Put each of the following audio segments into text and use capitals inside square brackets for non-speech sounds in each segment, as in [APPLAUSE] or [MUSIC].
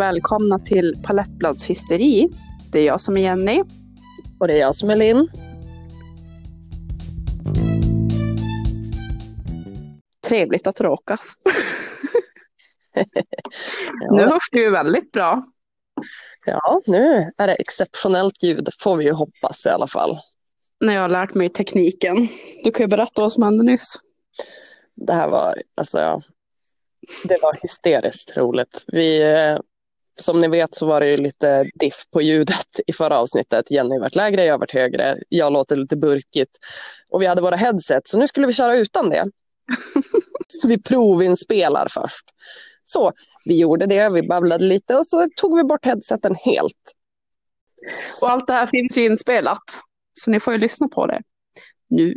välkomna till Palettbladshysteri. Det är jag som är Jenny. Och det är jag som är Linn. Trevligt att råkas. [LAUGHS] Ja. Nu hörs du ju väldigt bra. Ja, nu är det exceptionellt ljud, får vi ju hoppas i alla fall. När jag har lärt mig tekniken. Du kan ju berätta vad som hände nyss. Det här var, alltså, det var hysteriskt roligt. Vi, eh, som ni vet så var det ju lite diff på ljudet i förra avsnittet. Jenny varit lägre, jag varit högre. Jag låter lite burkigt. Och vi hade våra headset, så nu skulle vi köra utan det. [LAUGHS] vi provinspelar först. Så vi gjorde det, vi babblade lite och så tog vi bort headseten helt. Och allt det här finns ju inspelat. Så ni får ju lyssna på det. Nu.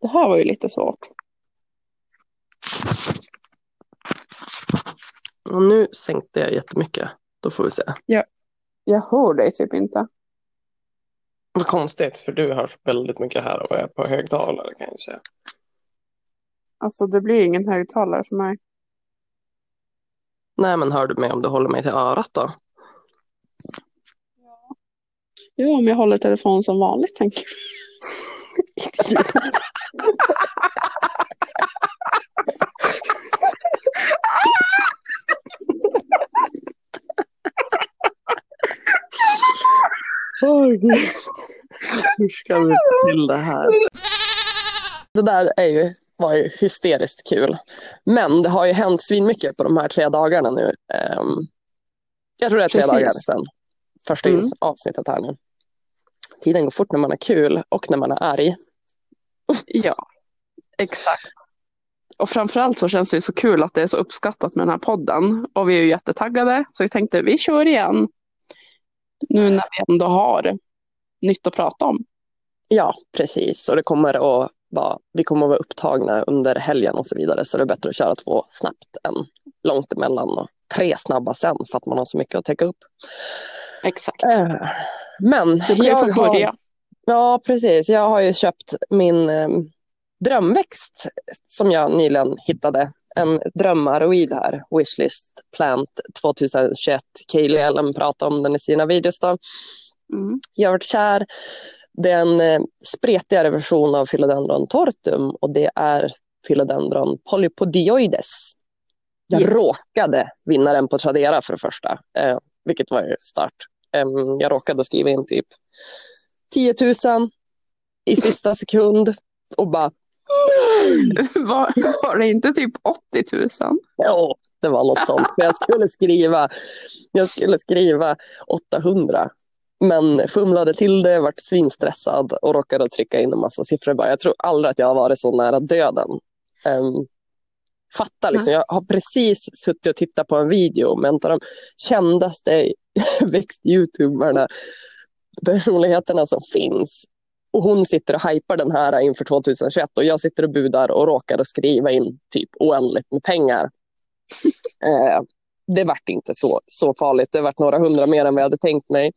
Det här var ju lite svårt. Och nu sänkte jag jättemycket. Då får vi se. Jag hör dig typ inte. Vad konstigt, för du hörs väldigt mycket här och är på högtalare kan jag säga. Alltså det blir ingen högtalare för mig. Nej, men hör du mig om du håller mig till örat då? Ja, om jag håller telefon som vanligt tänker jag. [LAUGHS] Åh, gud. Hur ska vi få till det här? Det där är ju, var ju hysteriskt kul. Men det har ju hänt svinmycket på de här tre dagarna nu. Ehm, jag tror det är tre Precis. dagar sedan första Mm. avsnittet här nu. Tiden går fort när man är kul och när man är arg. Ja, exakt. Och framförallt så känns det ju så kul att det är så uppskattat med den här podden. Och vi är ju jättetaggade, så vi tänkte vi kör igen. Nu när vi ändå har nytt att prata om. Ja, precis. Och det kommer att vara, vi kommer att vara upptagna under helgen och så vidare. Så det är bättre att köra två snabbt än långt emellan och tre snabba sen för att man har så mycket att täcka upp. Exakt. Eh, Men Du kan jag få har, börja. ja, precis. Jag har ju köpt min eh, drömväxt som jag nyligen hittade. En drömaroid här, Wishlist Plant 2021. Kaeli Ellen pratade om den i sina videos. Då. Mm. Jag har varit kär. Det är en eh, spretigare version av Philodendron tortum och det är Philodendron polypodioides. Jag Yes. råkade vinna den på Tradera för det första, eh, vilket var ju start. Em, jag råkade skriva in typ 10 000 i sista sekund och bara Var, var det inte typ 80 000? Ja, det var något sånt. Men jag skulle skriva, jag skulle skriva 800. Men fumlade till det, vart svinstressad och råkade trycka in en massa siffror. Bara. Jag tror aldrig att jag har varit så nära döden. Um, fatta liksom, jag har precis suttit och tittat på en video med en av de kändaste [LAUGHS] växt-youtuberna, personligheterna som finns. Och hon sitter och hypar den här inför 2021 och jag sitter och budar och råkar att skriva in typ oändligt med pengar. [LAUGHS] eh, det vart inte så, så farligt. Det vart några hundra mer än vad jag hade tänkt mig.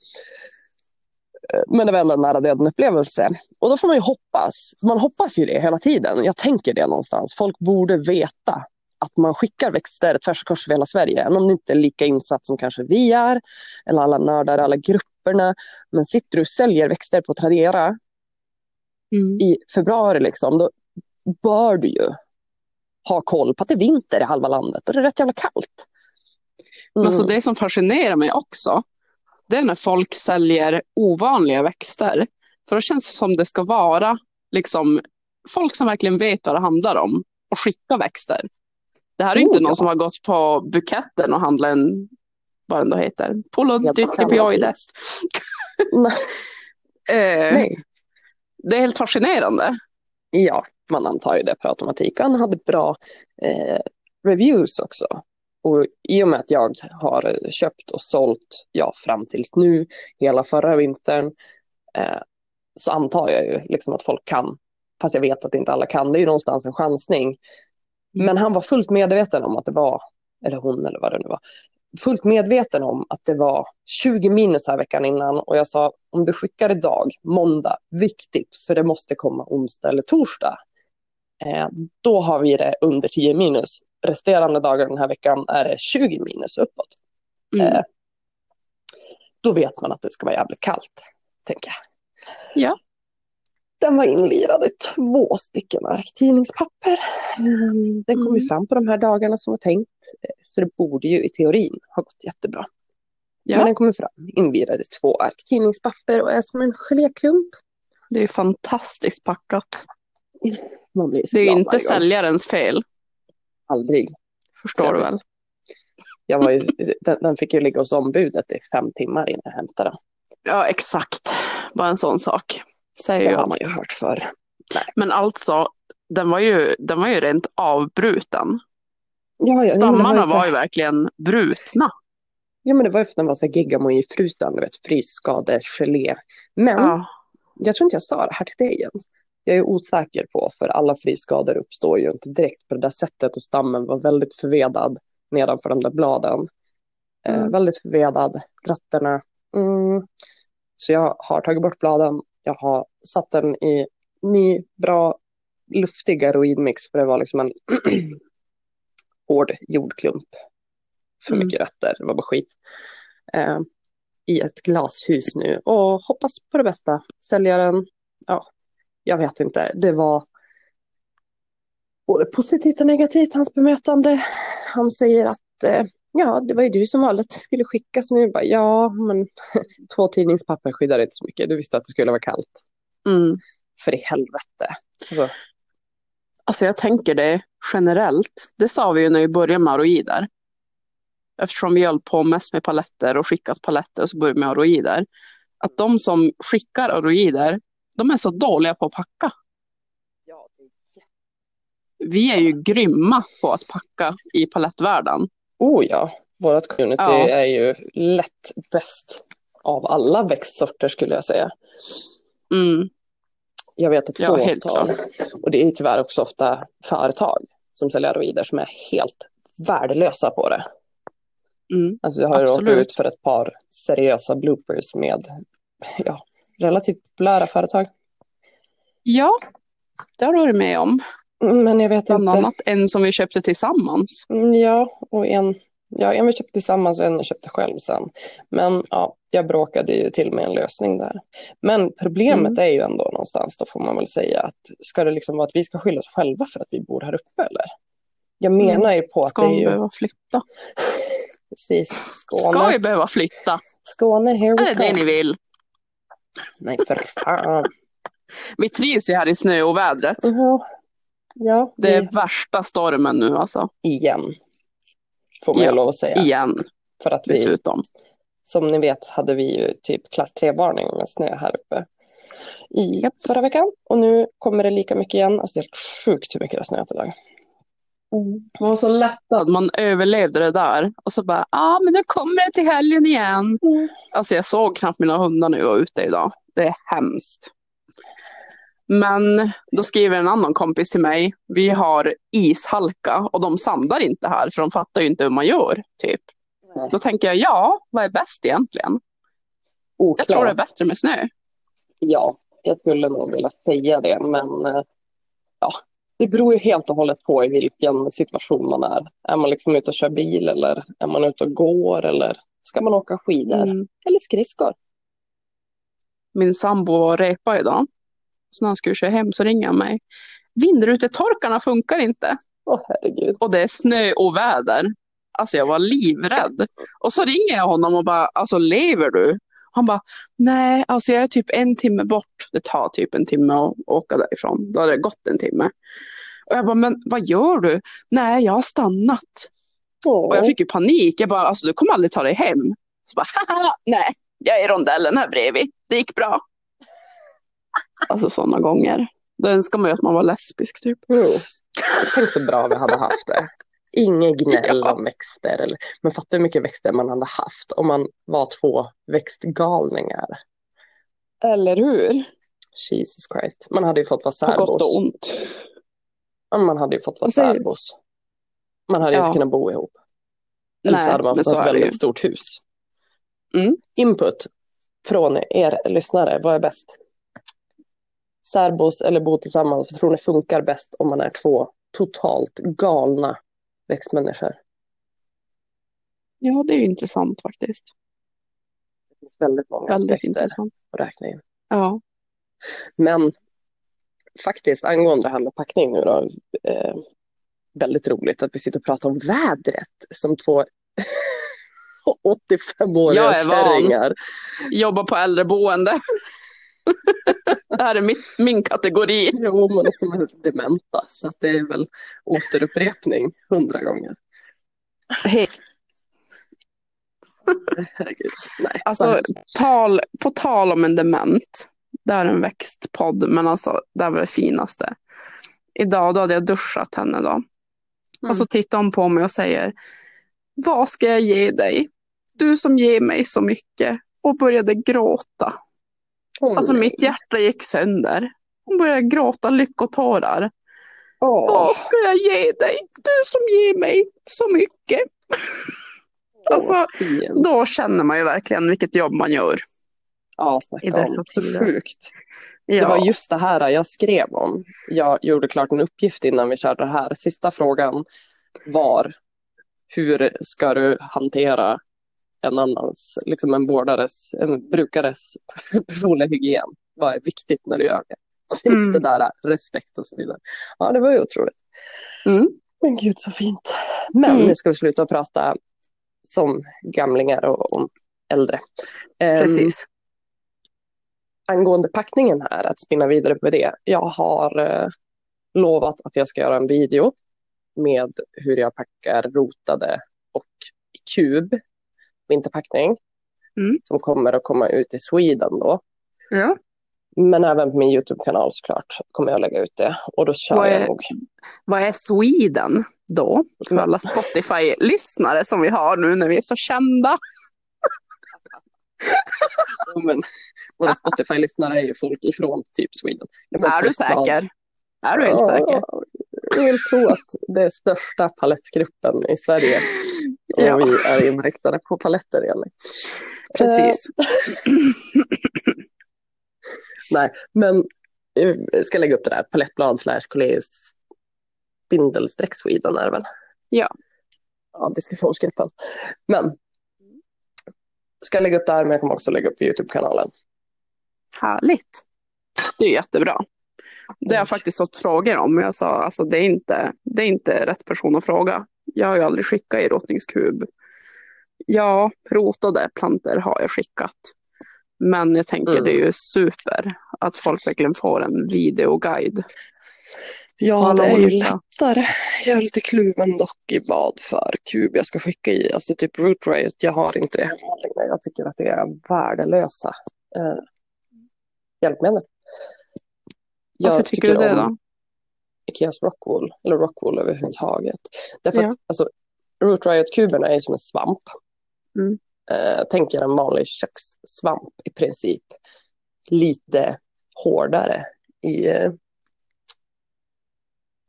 Eh, men det var ändå en nära döden upplevelse. Och då får man ju hoppas. Man hoppas ju det hela tiden. Jag tänker det någonstans. Folk borde veta att man skickar växter tvärs och kors över hela Sverige. Även om det inte är lika insatt som kanske vi är. Eller alla nördar, alla grupperna. Men sitter du och säljer växter på Tradera Mm. i februari, liksom, då bör du ju ha koll på att det är vinter i halva landet och det är rätt jävla kallt. Men alltså Mm. det som fascinerar mig också, det är när folk säljer ovanliga växter. För då känns det som det ska vara liksom, folk som verkligen vet vad det handlar om och skicka växter. Det här är Oh, inte någon ja. som har gått på buketten och handlat en, vad den då heter, Polodipioides. Nej. [LAUGHS] Eh, Nej. Det är helt fascinerande. Ja, man antar ju det per automatik. Han hade bra eh, reviews också. Och i och med att jag har köpt och sålt, ja, fram tills nu, hela förra vintern, eh, så antar jag ju liksom att folk kan. Fast jag vet att inte alla kan. Det är ju någonstans en chansning. Mm. Men han var fullt medveten om att det var, eller hon eller vad det nu var, fullt medveten om att det var 20 minus här veckan innan och jag sa om du skickar idag, måndag, viktigt för det måste komma onsdag eller torsdag. Eh, då har vi det under 10 minus. Resterande dagar den här veckan är det 20 minus uppåt. Mm. Eh, då vet man att det ska vara jävligt kallt, tänker jag. Ja. Den var inlirad i två stycken arktidningspapper. Mm, Den kom ju Mm. fram på de här dagarna som var tänkt. Så det borde ju i teorin ha gått jättebra. Ja. Men den kommer fram invirad i två arktidningspapper och är som en geléklump. Det är fantastiskt packat. Det är inte säljarens fel, Aldrig. förstår Jag du väl? Jag var ju, den, den fick ju ligga hos ombudet i fem timmar innan jag hämtade den. Ja, exakt. Bara en sån sak. Säger Det jag har man ju hört förr. Men alltså, den var ju, den var ju rent avbruten. Ja, ja, Stammarna men det var, var ju så, verkligen brutna. ja, men det var ju för att den var så geggamoji-frusen, du vet, frysskadegelé. Men Ja. jag tror inte jag sa det här till dig Jens. Jag är osäker på, för alla frysskador uppstår ju inte direkt på det där sättet och stammen var väldigt förvedad nedanför de där bladen. Eh, Mm. väldigt förvedad, rötterna. Mm. Så jag har tagit bort bladen. Jag har satt den i ny, bra, luftig aroidmix för det var liksom en [CLEARS THROAT] hård jordklump. För Mm. mycket rötter, det var bara skit. Eh, I ett glashus nu och hoppas på det bästa. Säljaren, ja, jag vet inte. Det var både positivt och negativt, hans bemötande. Han säger att eh, ja, det var ju du som valde att det skulle skickas nu. Bara, ja, men [LAUGHS] två tidningspapper skyddar inte så mycket. Du visste att det skulle vara kallt. Mm. För i helvete. Alltså, Alltså jag tänker det generellt. Det sa vi ju när vi började med aroider. Eftersom vi höll på mest med paletter och skickat paletter och så började vi med aroider. Att de som skickar aroider, de är så dåliga på att packa. ja, det är Vi är ju grymma på att packa i palettvärlden. Oh ja, vårt community Ja. är ju lätt bäst av alla växtsorter skulle jag säga. Mm. Jag vet ett Ja, fåtal. Och det är tyvärr också ofta företag som säljer aroider som är helt värdelösa på det. Mm. Alltså jag har råkat ut för ett par seriösa bloopers med ja, relativt populära företag. Ja, det har du varit med om. Men jag vet Bland inte. annat en som vi köpte tillsammans. Mm, Ja, och en, ja, en vi köpte tillsammans och en jag köpte själv sen. Men ja, jag bråkade ju till med en lösning där. Men problemet Mm. är ju ändå någonstans, då får man väl säga att ska det liksom vara att vi ska skylla oss själva för att vi bor här uppe eller? Jag menar ju på att Ska det är vi ju behöva flytta? [LAUGHS] precis Ska Skåne. vi behöva flytta? Skåne, here Är we det det come. ni vill? Nej, för fan. [LAUGHS] Vi trivs ju här i snöovädret. Ja, ja Det är vi, värsta stormen nu alltså. igen. Får man Ja, lov att säga. Igen För att vi, dessutom. som ni vet hade vi ju typ klass 3-varning med snö här uppe i Japp. förra veckan. Och nu kommer det lika mycket igen. Alltså det är helt sjukt hur mycket det har snöat idag. Man var så lättad, man överlevde det där. Och så bara, ja ah, men nu kommer det till helgen igen. Mm. Alltså jag såg knappt mina hundar när jag var ute idag. Det är hemskt. Men då skriver en annan kompis till mig, vi har ishalka och de sandar inte här för de fattar ju inte hur man gör. Typ. Då tänker jag, ja, vad är bäst egentligen? Jag tror det är bättre med snö. Ja, jag skulle nog vilja säga det, men eh, ja, det beror ju helt och hållet på i vilken situation man är. Är man liksom ute och kör bil eller är man ute och går eller ska man åka skidor Mm. eller skridskor? Min sambo var repa idag. Så när han skulle köra hem så ringer han mig. Vindrutetorkarna funkar inte. Åh herregud. Och det är snö och väder. Alltså jag var livrädd. Och så ringer jag honom och bara, alltså lever du? Han bara, nej, alltså jag är typ en timme bort. Det tar typ en timme att åka därifrån. Då hade det gått en timme. Och jag bara, men vad gör du? Nej, jag har stannat. Och jag fick ju panik. Jag bara, alltså du kommer aldrig ta dig hem. Så bara, haha, nej, jag är i rondellen här bredvid. Det gick bra. Alltså sådana gånger. Då önskar man ju att man var lesbisk typ. Jo. Tänk så bra vi hade haft det. Inget gnäll Ja. om växter. Eller, men fatta hur mycket växter man hade haft om man var två växtgalningar. Eller hur? Jesus Christ. Man hade ju fått vara På gott och särbos. ont. Man hade ju fått vara särbos. Man hade ju Ja. inte kunnat bo ihop. Eller så hade man fått ett ju. väldigt stort hus. Mm. Input från er lyssnare. Vad är bäst? Särbos eller bo tillsammans? Vad tror ni funkar bäst om man är två totalt galna växtmänniskor? Ja, det är ju intressant faktiskt. Det finns väldigt många Väldigt aspekter intressant. att räkna in. Ja. Men faktiskt angående det här med packning nu då. Eh, väldigt roligt att vi sitter och pratar om vädret som två [LAUGHS] 85-åriga Jag är van. kärringar. Jobba på äldreboende. [LAUGHS] det här är mitt, min kategori. Jo, men som är dementa, så det är väl återupprepning hundra gånger. Hej. Herregud. Nej, Alltså, tal, på tal om en dement. Det här är en växtpodd, men alltså, det här var det finaste. Idag då hade jag duschat henne då. Mm. Och så tittar hon på mig och säger, vad ska jag ge dig? Du som ger mig så mycket. Och började gråta. Åh, Alltså mitt hjärta gick sönder. Hon började gråta lyckotårar. Åh, Vad ska jag ge dig? Du som ger mig så mycket. Alltså, fin. Då känner man ju verkligen vilket jobb man gör. Ja, i dessa. Så sjukt. Ja. Det var just det här jag skrev om. Jag gjorde klart en uppgift innan vi körde det här. Sista frågan var hur ska du hantera en annans, liksom en vårdares, en brukares [LAUGHS] personliga hygien? Vad är viktigt när du gör det? Alltså, Mm. Det där respekt och så vidare. Ja, det var ju otroligt. Mm. Men gud så fint. Men Mm. nu ska vi sluta prata som gamlingar och om äldre. Ehm, Precis. angående packningen här, att spinna vidare på det. Jag har eh, lovat att jag ska göra en video med hur jag packar rotade och kub vinterpackning. Mm. Som kommer att komma ut i Sweden då. Ja. Men även på min YouTube-kanal såklart kommer jag lägga ut det. Och då kör Vad är- jag nog. Vad är Sweden då? För alla Spotify-lyssnare som vi har nu när vi är så kända. Så, men, våra Spotify-lyssnare är ju folk ifrån typ Sweden. Ja, Är du säker? Är du helt säker? Ja, Jag vill tro att det är största palettgruppen i Sverige. Och Ja. vi är inriktade på paletter, Elin. Precis. Nej, men eh, jag ska lägga upp det där. Palettblad slash Coleus Bindelstreck Sweden är det väl? Ja. Ja, diskussionsgruppen. Men ska lägga upp det här, men jag kommer också lägga upp YouTube-kanalen. Härligt. Det är jättebra. Det har jag faktiskt fått frågor om. Jag sa alltså det är, inte, det är inte rätt person att fråga. Jag har ju aldrig skickat i rotningskub. Ja, rotade planter har jag skickat. Men jag tänker Mm. det är ju super att folk verkligen får en videoguide. Ja, det är ju lättare. Jag är lite kluven dock i vad för kub jag ska skicka i. Alltså typ Root Riot, jag har inte det hemma längre. Jag tycker att det är värdelösa eh, hjälpmedel. Jag Varför tycker du det då? Ikeas Rockwool, eller Rockwool överhuvudtaget. Därför Ja. att alltså, Root Riot-kuberna är som en svamp. Mm. Eh, tänk er en vanlig kökssvamp i princip. Lite hårdare i eh,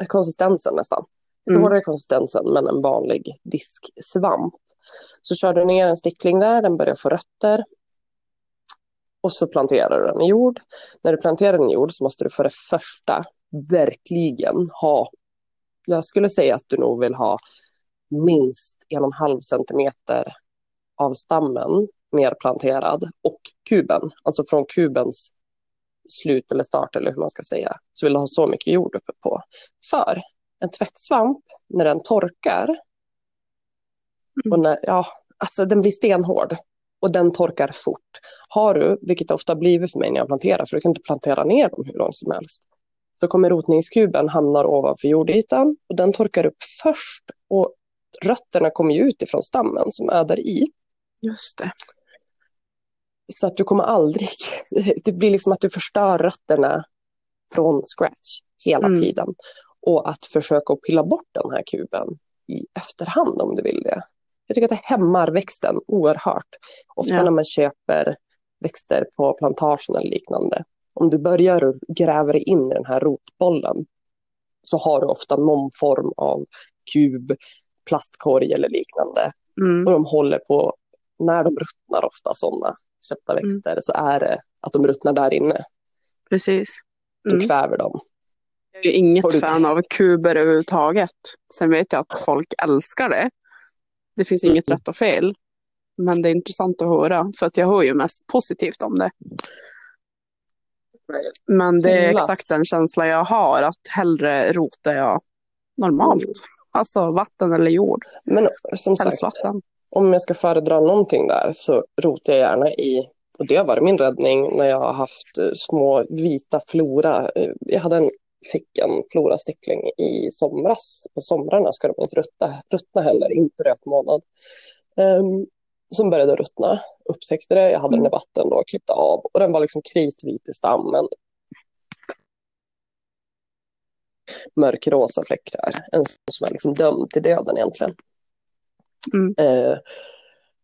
konsistensen nästan. Lite Mm. hårdare konsistensen men en vanlig disksvamp. Så kör du ner en stickling där, den börjar få rötter. Och så planterar du den i jord. När du planterar den i jord så måste du för det första verkligen ha, jag skulle säga att du nog vill ha minst en och en halv centimeter av stammen nerplanterad och kuben, alltså från kubens slut eller start eller hur man ska säga, så vill du ha så mycket jord uppe på. För en tvättsvamp, när den torkar, och när, ja, alltså den blir stenhård och den torkar fort. Har du, vilket det ofta blivit för mig när jag planterar, för du kan inte plantera ner dem hur långt som helst, så kommer rotningskuben hamnar ovanför jordytan och den torkar upp först och rötterna kommer ju ut ifrån stammen som är där i. Just det. Så att du kommer aldrig, [LAUGHS] det blir liksom att du förstör rötterna från scratch hela Mm. tiden. Och att försöka att pilla bort den här kuben i efterhand om du vill det. Jag tycker att det hämmar växten oerhört. Ofta Ja. när man köper växter på plantagen eller liknande. Om du börjar och gräver dig in i den här rotbollen så har du ofta någon form av kub, plastkorg eller liknande. Mm. Och de håller på, när de ruttnar ofta sådana köpta Mm. växter så är det att de ruttnar där inne. Precis. Du Mm. kväver dem. Jag är ju inget du- fan av kuber överhuvudtaget. Sen vet jag att folk älskar det. Det finns inget Mm. rätt och fel. Men det är intressant att höra, för att jag hör ju mest positivt om det. Men det är exakt den känsla jag har, att hellre rotar jag normalt. Mm. Alltså vatten eller jord, Men som helst sagt, vatten. om jag ska föredra någonting där så rotar jag gärna i, och det har varit min räddning när jag har haft eh, små vita flora. Eh, Jag hade en, fick en florastickling i somras. På somrarna ska de inte ruttna, ruttna heller, inte rötmånad. Um, som började ruttna, upptäckte det, jag hade den i vatten då, klippte av och den var liksom kritvit i stammen. Mörkrosa fläckar, en som är liksom dömd till döden egentligen. Mm. Eh,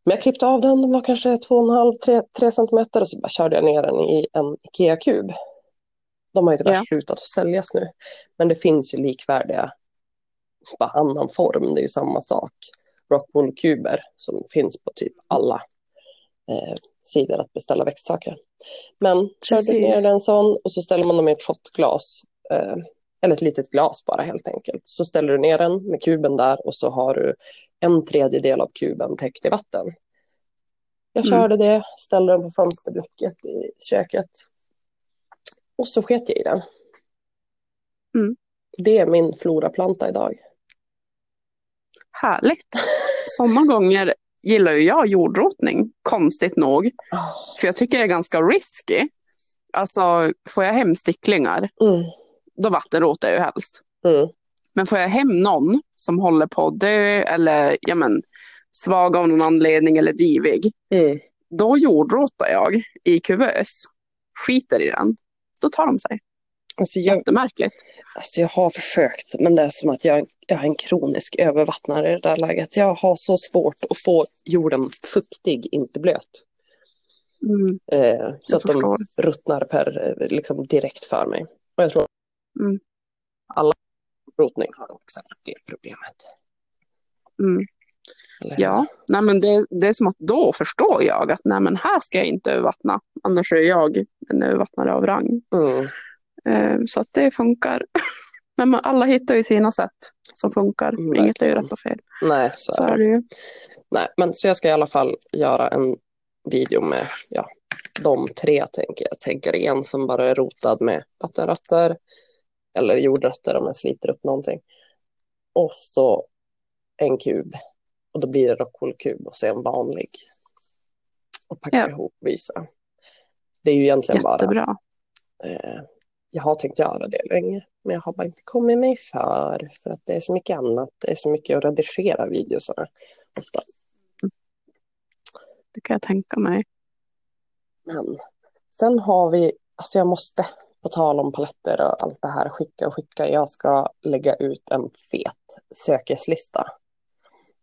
men jag klippte av den, den var kanske 2,5-3 centimeter och så bara körde jag ner den i en Ikea-kub. De har ju tyvärr Ja. slutat säljas nu. Men det finns ju likvärdiga, bara annan form, det är ju samma sak. Rockwool-kuber som finns på typ alla eh, sidor att beställa växtsaker. Men körde Precis. ner den sån och så ställer man dem i ett shotglas. Eh, eller ett litet glas bara helt enkelt. Så ställer du ner den med kuben där och så har du en tredjedel av kuben täckt i vatten. Jag Mm. körde det, ställde den på fönsterblocket i köket. Och så sket jag i den. Mm. Det är min floraplanta idag. Härligt. Sådana gånger gillar ju jag jordrotning, konstigt nog. För jag tycker det är ganska risky. Alltså, får jag hem sticklingar, Mm. då vattenrotar jag ju helst. Mm. Men får jag hem någon som håller på att dö eller ja, men, svag av någon anledning eller divig, Mm. då jordrotar jag i kuvös. Skiter i den. Då tar de sig. Alltså jag, Jättemärkligt. alltså jag har försökt, men det är som att jag, jag är en kronisk övervattnare i det där läget. Jag har så svårt att få jorden fuktig, inte blöt. Mm, Eh, så att de förstår. ruttnar per, eh, liksom direkt för mig. Och jag tror Mm. alla rotning har exakt det problemet. Mm. Eller- Ja, nej, men det, det är som att då förstår jag att nej, men här ska jag inte övervattna. Annars är jag en övervattnare av rang. Mm. Eh, så att det funkar. [LAUGHS] Men man, alla hittar ju sina sätt som funkar. Mm, Inget är ju verkligen. rätt och fel. Nej, så, Så är det. är det ju. Nej, men så jag ska i alla fall göra en video med ja, de tre, tänker jag. Tänker en som bara är rotad med vattenrötter eller jordrötter om jag sliter upp någonting. Och så en kub. Och då blir det rockwool-kub och så en vanlig. Och packa Ja. ihop och visa. Det är ju egentligen bara Jättebra. Eh, jag har tänkt göra det länge, men jag har bara inte kommit mig för. För att det är så mycket annat. Det är så mycket att redigera videosarna ofta. Det kan jag tänka mig. Men sen har vi, alltså jag måste, på tal om paletter och allt det här, skicka och skicka. Jag ska lägga ut en fet sökeslista.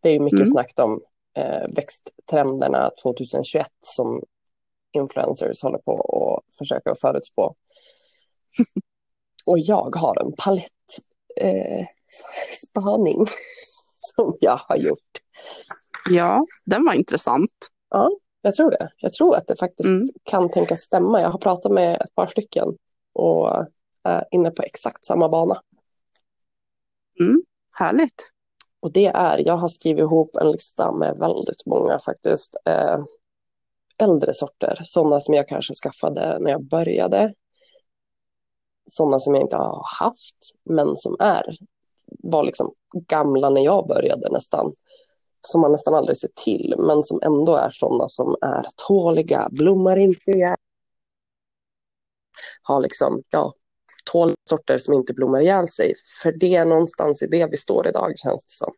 Det är ju mycket Mm. snack om eh, växttrenderna 2021 som influencers håller på att försöka förutspå. Och jag har en palett eh, spaning [LAUGHS] som jag har gjort. Ja, den var intressant. Jag tror det. Jag tror att det faktiskt Mm. kan tänkas stämma. Jag har pratat med ett par stycken och är inne på exakt samma bana. Härligt. Och det är, jag har skrivit ihop en lista med väldigt många faktiskt eh, äldre sorter. Sådana som jag kanske skaffade när jag började. Sådana som jag inte har haft, men som är, var liksom gamla när jag började nästan. Som man nästan aldrig ser till, men som ändå är sådana som är tåliga, blommar inte igen. Har liksom, ja, tåliga sorter som inte blommar ihjäl sig. För det är någonstans i det vi står idag, känns det som.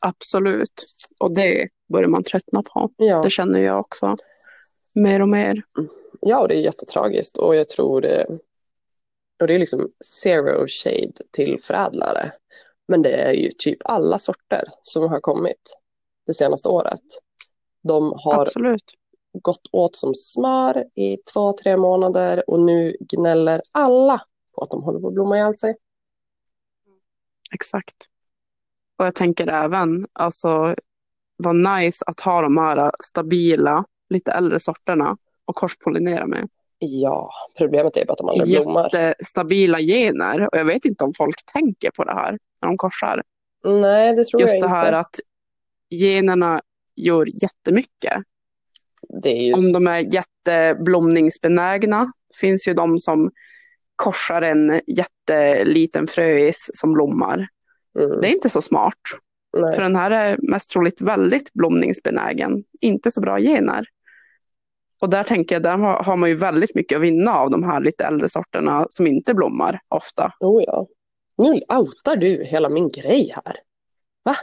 Absolut. Och det börjar man tröttna på. Ja. Det känner jag också. Mer och mer. Ja, och det är jättetragiskt och jag tror det, och det är liksom zero shade till förädlare. Men det är ju typ alla sorter som har kommit det senaste året. De har Absolut. Gått åt som smör i två, tre månader och nu gnäller alla på att de håller på att blomma ihjäl sig. Exakt. Och jag tänker även, alltså, vad nice att ha de här stabila, lite äldre sorterna och korspollinera med. Ja, problemet är bara att de aldrig blommar. jättestabila gener. Och jag vet inte om folk tänker på det här när de korsar. Nej, det tror Just jag det här inte. att generna gör jättemycket. Det är ju... Om de är jätteblomningsbenägna finns ju de som korsar en jätteliten fröis som blommar. Mm, Det är inte så smart. nej. För den här är mest troligt väldigt blomningsbenägen. Inte så bra gener. Och där tänker jag, där har har man ju väldigt mycket att vinna av de här lite äldre sorterna som inte blommar ofta. Oh, ja. Nu outar du hela min grej här. Va?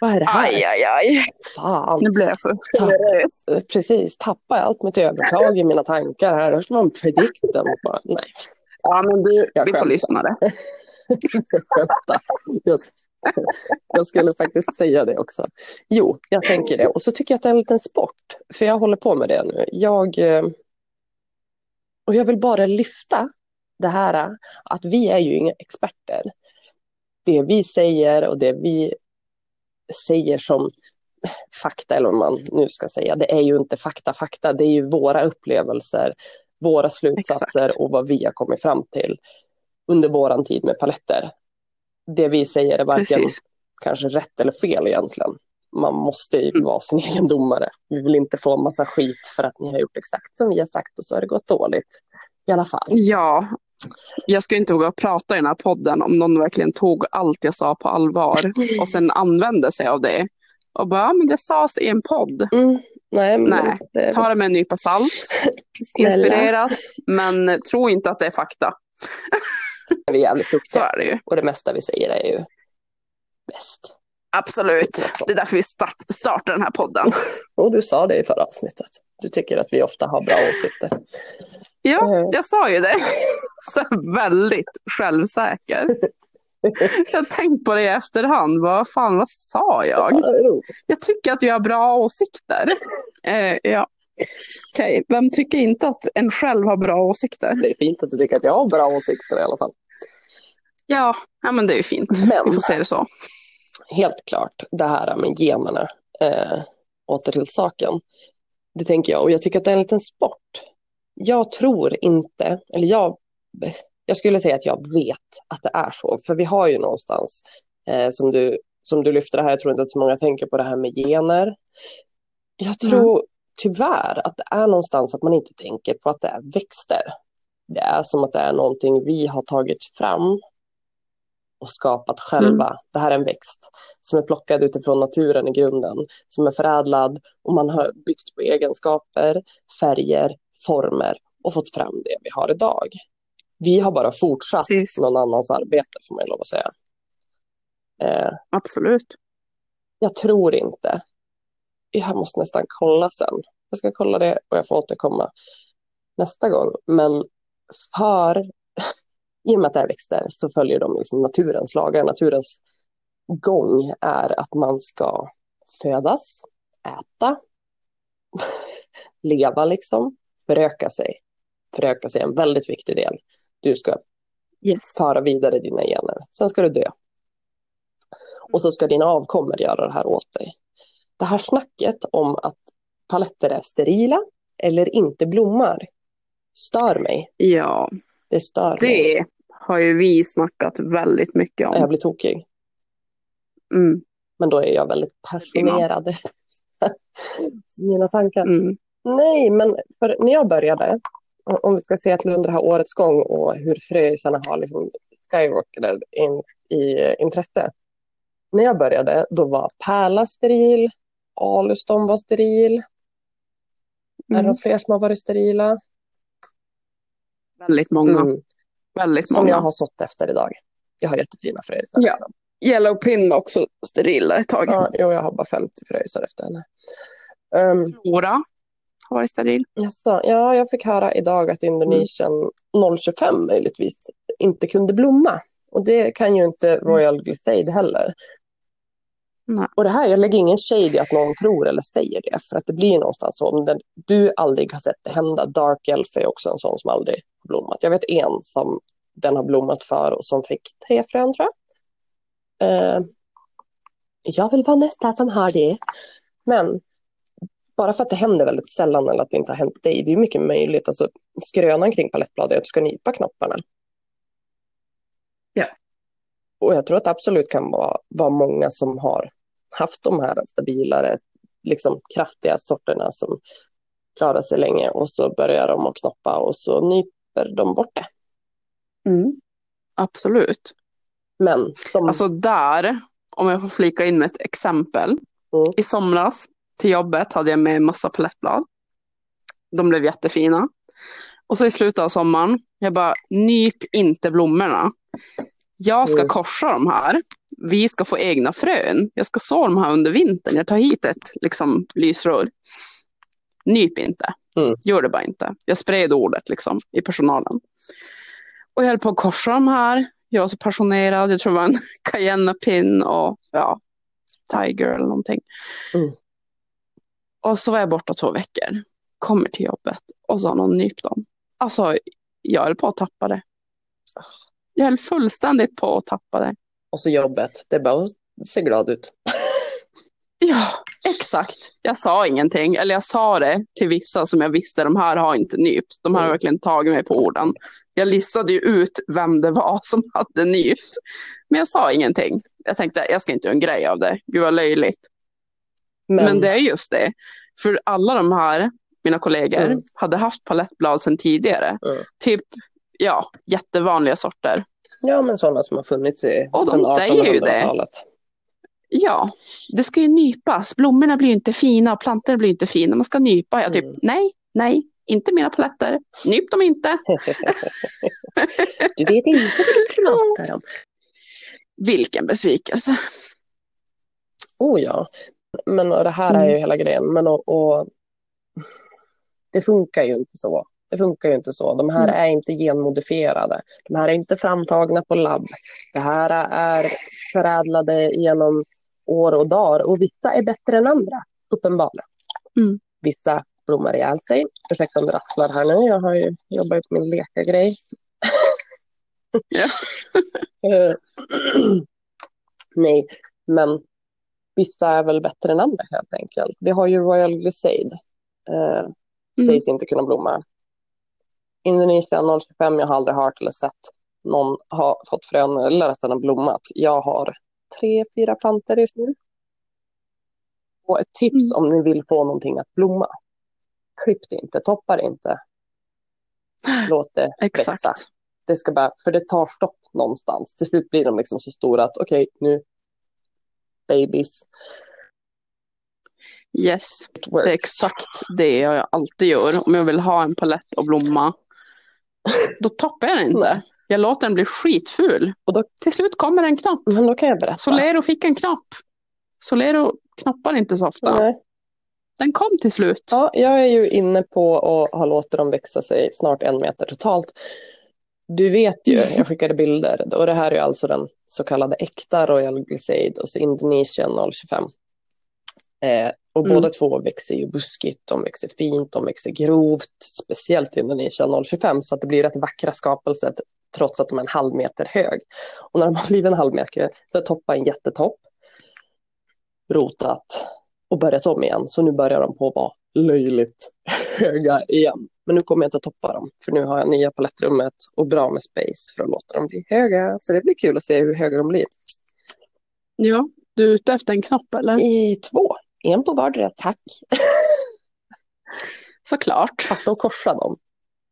Vad är det här? Aj, aj, aj. Fan. Nu blir jag så nervös. Precis, tappar jag allt mitt övertag i mina tankar här. Var en predikten. Bara, nej, Ja, men du, Jag vi får skämtar. lyssna det. [LAUGHS] skämta. Jag, jag skulle faktiskt säga det också. Jo, jag tänker det. Och så tycker jag att det är en liten sport. För jag håller på med det nu. Jag, eh, och jag vill bara lyfta det här eh, att vi är ju inga experter. Det vi säger och det vi säger som fakta, eller vad man nu ska säga, det är ju inte fakta, fakta. Det är ju våra upplevelser, våra slutsatser Exakt. och vad vi har kommit fram till under våran tid med paletter. Det vi säger är varken Precis. kanske rätt eller fel egentligen. Man måste ju Mm. vara sin egen domare. Vi vill inte få en massa skit för att ni har gjort exakt som vi har sagt och så har det gått dåligt. I alla fall. Ja, jag ska inte våga prata i den här podden om någon verkligen tog allt jag sa på allvar och sen använde sig av det. Och bara, ja, men det sades i en podd. Mm. Nej, Nej, det, Ta det med en nypa salt, [LAUGHS] inspireras, men tro inte att det är fakta. vi är jävligt Så duktiga. är det ju. Och det mesta vi säger är ju bäst. Absolut. Det är därför vi start, startar den här podden. [LAUGHS] Och du sa det i förra avsnittet. Du tycker att vi ofta har bra åsikter. Ja, Mm. jag sa ju det. [LAUGHS] Så väldigt självsäker. Jag har tänkt på det i efterhand. Vad fan, vad sa jag? Jag tycker att vi har bra åsikter. [LAUGHS] Eh, ja. Okej, vem tycker inte att en själv har bra åsikter? Det är fint att du tycker att jag har bra åsikter i alla fall. Ja, ja men det är ju fint. Vi Men får se det så. helt klart, det här med generna, eh, åter till saken. Det tänker jag, och jag tycker att det är en liten sport. Jag tror inte, eller jag, jag skulle säga att jag vet att det är så, för vi har ju någonstans, eh, som, du, som du lyfter det här, jag tror inte att så många tänker på det här med gener. Jag tror tyvärr att det är någonstans att man inte tänker på att det är växter. Det är som att det är någonting vi har tagit fram och skapat själva. Det här är en växt som är plockad utifrån naturen i grunden, som är förädlad och man har byggt på egenskaper, färger, former och fått fram det vi har idag. Vi har bara fortsatt Precis. någon annans arbete, får man lov att säga. Eh, Absolut. jag tror inte. Jag måste nästan kolla sen. Jag ska kolla det och jag får återkomma nästa gång. Men för, i och med att det är växter så följer de liksom naturens lagar. Naturens gång är att man ska födas, äta, [LAUGHS] leva liksom, föröka sig. Föröka sig är en väldigt viktig del. Du ska Yes. föra vidare dina gener. Sen ska du dö. Och så ska dina avkommor göra det här åt dig. Det här snacket om att paletter är sterila eller inte blommar stör mig. Ja, Det stör mig. det har ju vi snackat väldigt mycket Jag om. blir tokig. Mm, Men då är jag väldigt passionerad. [LAUGHS] Mina tankar. mm, Nej, men när jag började, om vi ska se till under det här årets gång och hur fröisarna har liksom skyrocketed in, i intresse. När jag började, då var Pärla steril, Aluston var steril. Är det mm. några fler som har varit sterila? Väldigt många. Mm. Väldigt Som många. jag har sått efter idag. Jag har jättefina fröisar. Ja. Yellow Pin var också steril ett tag. Ja, jo, jag har bara 50 fröisar efter henne. Um, Flora har varit steril. Jaså, ja, jag fick höra idag att Indonesien 025 möjligtvis inte kunde blomma. Och det kan ju inte Royal Glissade heller. Nej. Och det här, jag lägger ingen shade i att någon tror eller säger det, för att det blir någonstans så. Om den, du aldrig har sett det hända, Dark Elf är också en sån som aldrig blommat. Jag vet en som den har blommat för och som fick tre frön, tror jag. Eh, jag vill vara nästa som har det. Men bara för att det händer väldigt sällan eller att det inte har hänt dig, det är mycket möjligt. Alltså, skrönan kring palettblad är att du ska nypa knopparna. Ja. Och jag tror att det absolut kan vara, vara många som har haft de här stabilare, liksom kraftiga sorterna som klarar sig länge och så börjar de att knoppa och så nyper de bort det. Mm. Absolut. Men de, Alltså där, om jag får flika in med ett exempel. Mm. I somras till jobbet hade jag med en massa palettblad. De blev jättefina. Och så i slutet av sommaren, jag bara, nyp inte blommorna. Jag ska Mm. korsa de här. Vi ska få egna frön. Jag ska så de här under vintern. Jag tar hit ett liksom, lysrör. Nyp inte. Mm. Gör det bara inte. Jag spred ordet liksom, i personalen. Och jag höll på att korsa de här. Jag var så passionerad. Jag tror det var en [LAUGHS] cayennepin och ja, tiger eller någonting. Mm. Och så var jag borta två veckor. Kommer till jobbet och så har någon nypt dem. Alltså, jag höll på att tappa det. Jag höll fullständigt på att tappa det. och så jobbet, det är bara att se glad ut. Ja, exakt. Jag sa ingenting. Eller jag sa det till vissa som jag visste, de här har inte nypt. De här har Mm. verkligen tagit mig på orden. Jag listade ju ut vem det var [LAUGHS] som hade nypt. Men jag sa ingenting. Jag tänkte, jag ska inte göra en grej av det. Gud vad löjligt. Men, Men det är just det. För alla de här, mina kollegor, Mm. hade haft palettblad sedan tidigare. Mm. Typ, ja, jättevanliga sorter. ja, men sådana som har funnits i Och de säger ju det. 1800-talet. Ja, det ska ju nypas. Blommorna blir ju inte fina och plantorna blir inte fina. Man ska nypa. Jag typ, Mm. nej, nej, inte mina paletter. Nyp dem inte. Du vet inte vad du [LAUGHS] pratar om. Vilken besvikelse. Oh ja, men det här är ju hela grejen. Men och, och, det funkar ju inte så. Det funkar ju inte så. De här Mm. är inte genmodifierade. De här är inte framtagna på labb. Det här är förädlade genom år och dagar. Och vissa är bättre än andra, uppenbarligen. Mm. Vissa blommar ihjäl sig. Ursäkta om det rasslar här nu. Jag har ju jobbat på min leka-grej. [LAUGHS] Eh, Nej, men vissa är väl bättre än andra helt enkelt. Vi har ju Royal Glissade. Eh, Sägs inte kunna blomma. Indonesien 025, jag har aldrig hört eller sett någon ha fått frön eller att den har blommat. Jag har tre, fyra plantor just nu. Och ett tips Mm. om ni vill få någonting att blomma. Klipp det inte, toppa det inte. Låt det [GASPS] Exakt. växa. Det ska bara, för det tar stopp någonstans. Till slut blir de liksom så stora att okej, nu babies. Yes, det är exakt det jag alltid gör. Om jag vill ha en palett och blomma, då toppar jag den inte. [LAUGHS] Nej. Jag låter den bli skitful. Och då- Till slut kommer en knopp. Men då kan jag berätta. Solero fick en knopp. Solero knoppar inte så ofta. Nej. Den kom till slut. Ja, jag är ju inne på att ha låtit dem växa sig snart en meter totalt. Du vet ju, jag skickade bilder, och det här är alltså den så kallade äkta Royal Glissade och så Indonesien 025. Eh, och Mm. båda två växer ju buskigt, de växer fint, de växer grovt, speciellt Indonesien 025, så att det blir rätt vackra skapelser trots att de är en halv meter hög. Och när de har blivit en halv meter, så är toppa en jättetopp, rotat och börjat om igen. Så nu börjar de på att vara löjligt höga igen. Men nu kommer jag inte att toppa dem, för nu har jag nya palettrummet och bra med space för att låta dem bli höga. Så det blir kul att se hur höga de blir. Ja, du är ute efter en knopp eller? I två, en på vardera, tack. [LAUGHS] Såklart. Fatta att korsa dem.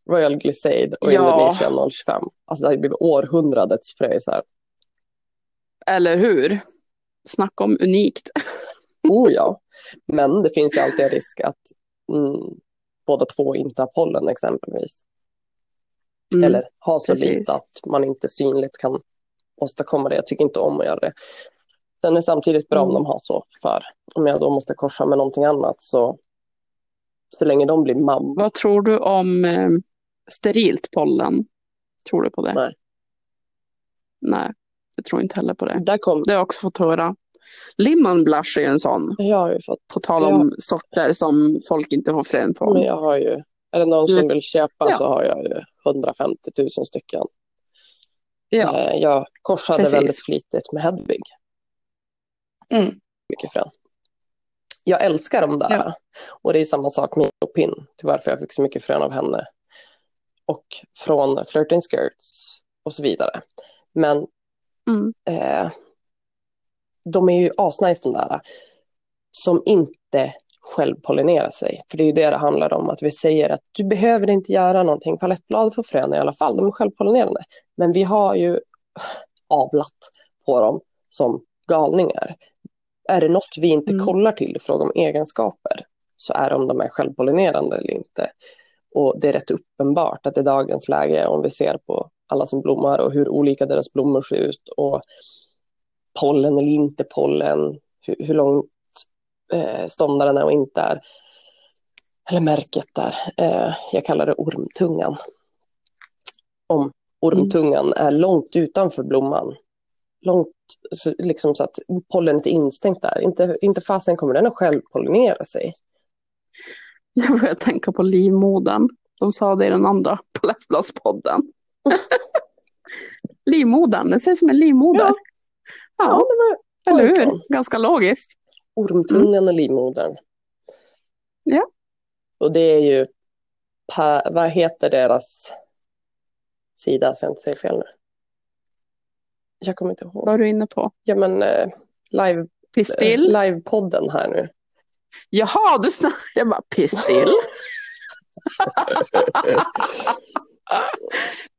Royal Glissade och Ja. Indonesien 025. Alltså det har ju blivit århundradets fröisar. Eller hur? Snacka om unikt. [LAUGHS] Oh ja. Men det finns ju alltid en risk att mm, båda två inte har pollen exempelvis. Mm. Eller har så precis. lite att man inte synligt kan åstadkomma det. Jag tycker inte om att göra det. Sen är det samtidigt bra om Mm. de har så. För om jag då måste korsa med någonting annat så så länge de blir mamma. Vad tror du om eh, sterilt pollen? Tror du på det? Nej. Nej, jag tror inte heller på det. Där kom, Det har jag också fått höra. Lemon blush är ju en sån. jag har ju fått, På tal om sorter som folk inte får frön men från. jag har ju, är det någon som Mm. vill köpa Ja. så har jag ju 150 000 stycken. Ja, Eh, Jag korsade Precis. väldigt flitigt med Hedvig. Mm. Mycket frön. Jag älskar de där. Ja. Och det är samma sak med Pin, till varför jag fick så mycket frön av henne. Och från Flirting Skirts och så vidare. Men Mm. eh, de är ju asnice de där. Som inte självpollinerar sig. För det är ju det det handlar om. Att vi säger att du behöver inte göra någonting. Palettblad får frön i alla fall. De är självpollinerande. Men vi har ju avlat på dem som galningar. Är det något vi inte Mm. kollar till i fråga om egenskaper så är det om de är självpollinerande eller inte. Och det är rätt uppenbart att i dagens läge om vi ser på alla som blommar och hur olika deras blommor ser ut och pollen eller inte pollen, hur, hur långt eh, ståndaren är och inte är. Eller märket där. Eh, jag kallar det ormtungan. Om ormtungan är långt utanför blomman. Långt, liksom så att pollenet är instängt där. Inte, inte fasen kommer den att själv pollinera sig. Jag börjar tänka på livmodern. De sa det i den andra Palettbladspodden. [LAUGHS] livmodern, det ser ut som en livmoder. Ja. Ja, Ja, var eller hur? Ganska logiskt. Ormtungan och livmodern. Ja. Och det är ju, pa, vad heter deras sida så jag inte säger fel nu? Jag kommer inte ihåg. Vad är du inne på? Ja men eh, live, Pistill? eh, livepodden här nu. Jaha, du snackar. [LAUGHS] Jag bara pistill. [LAUGHS]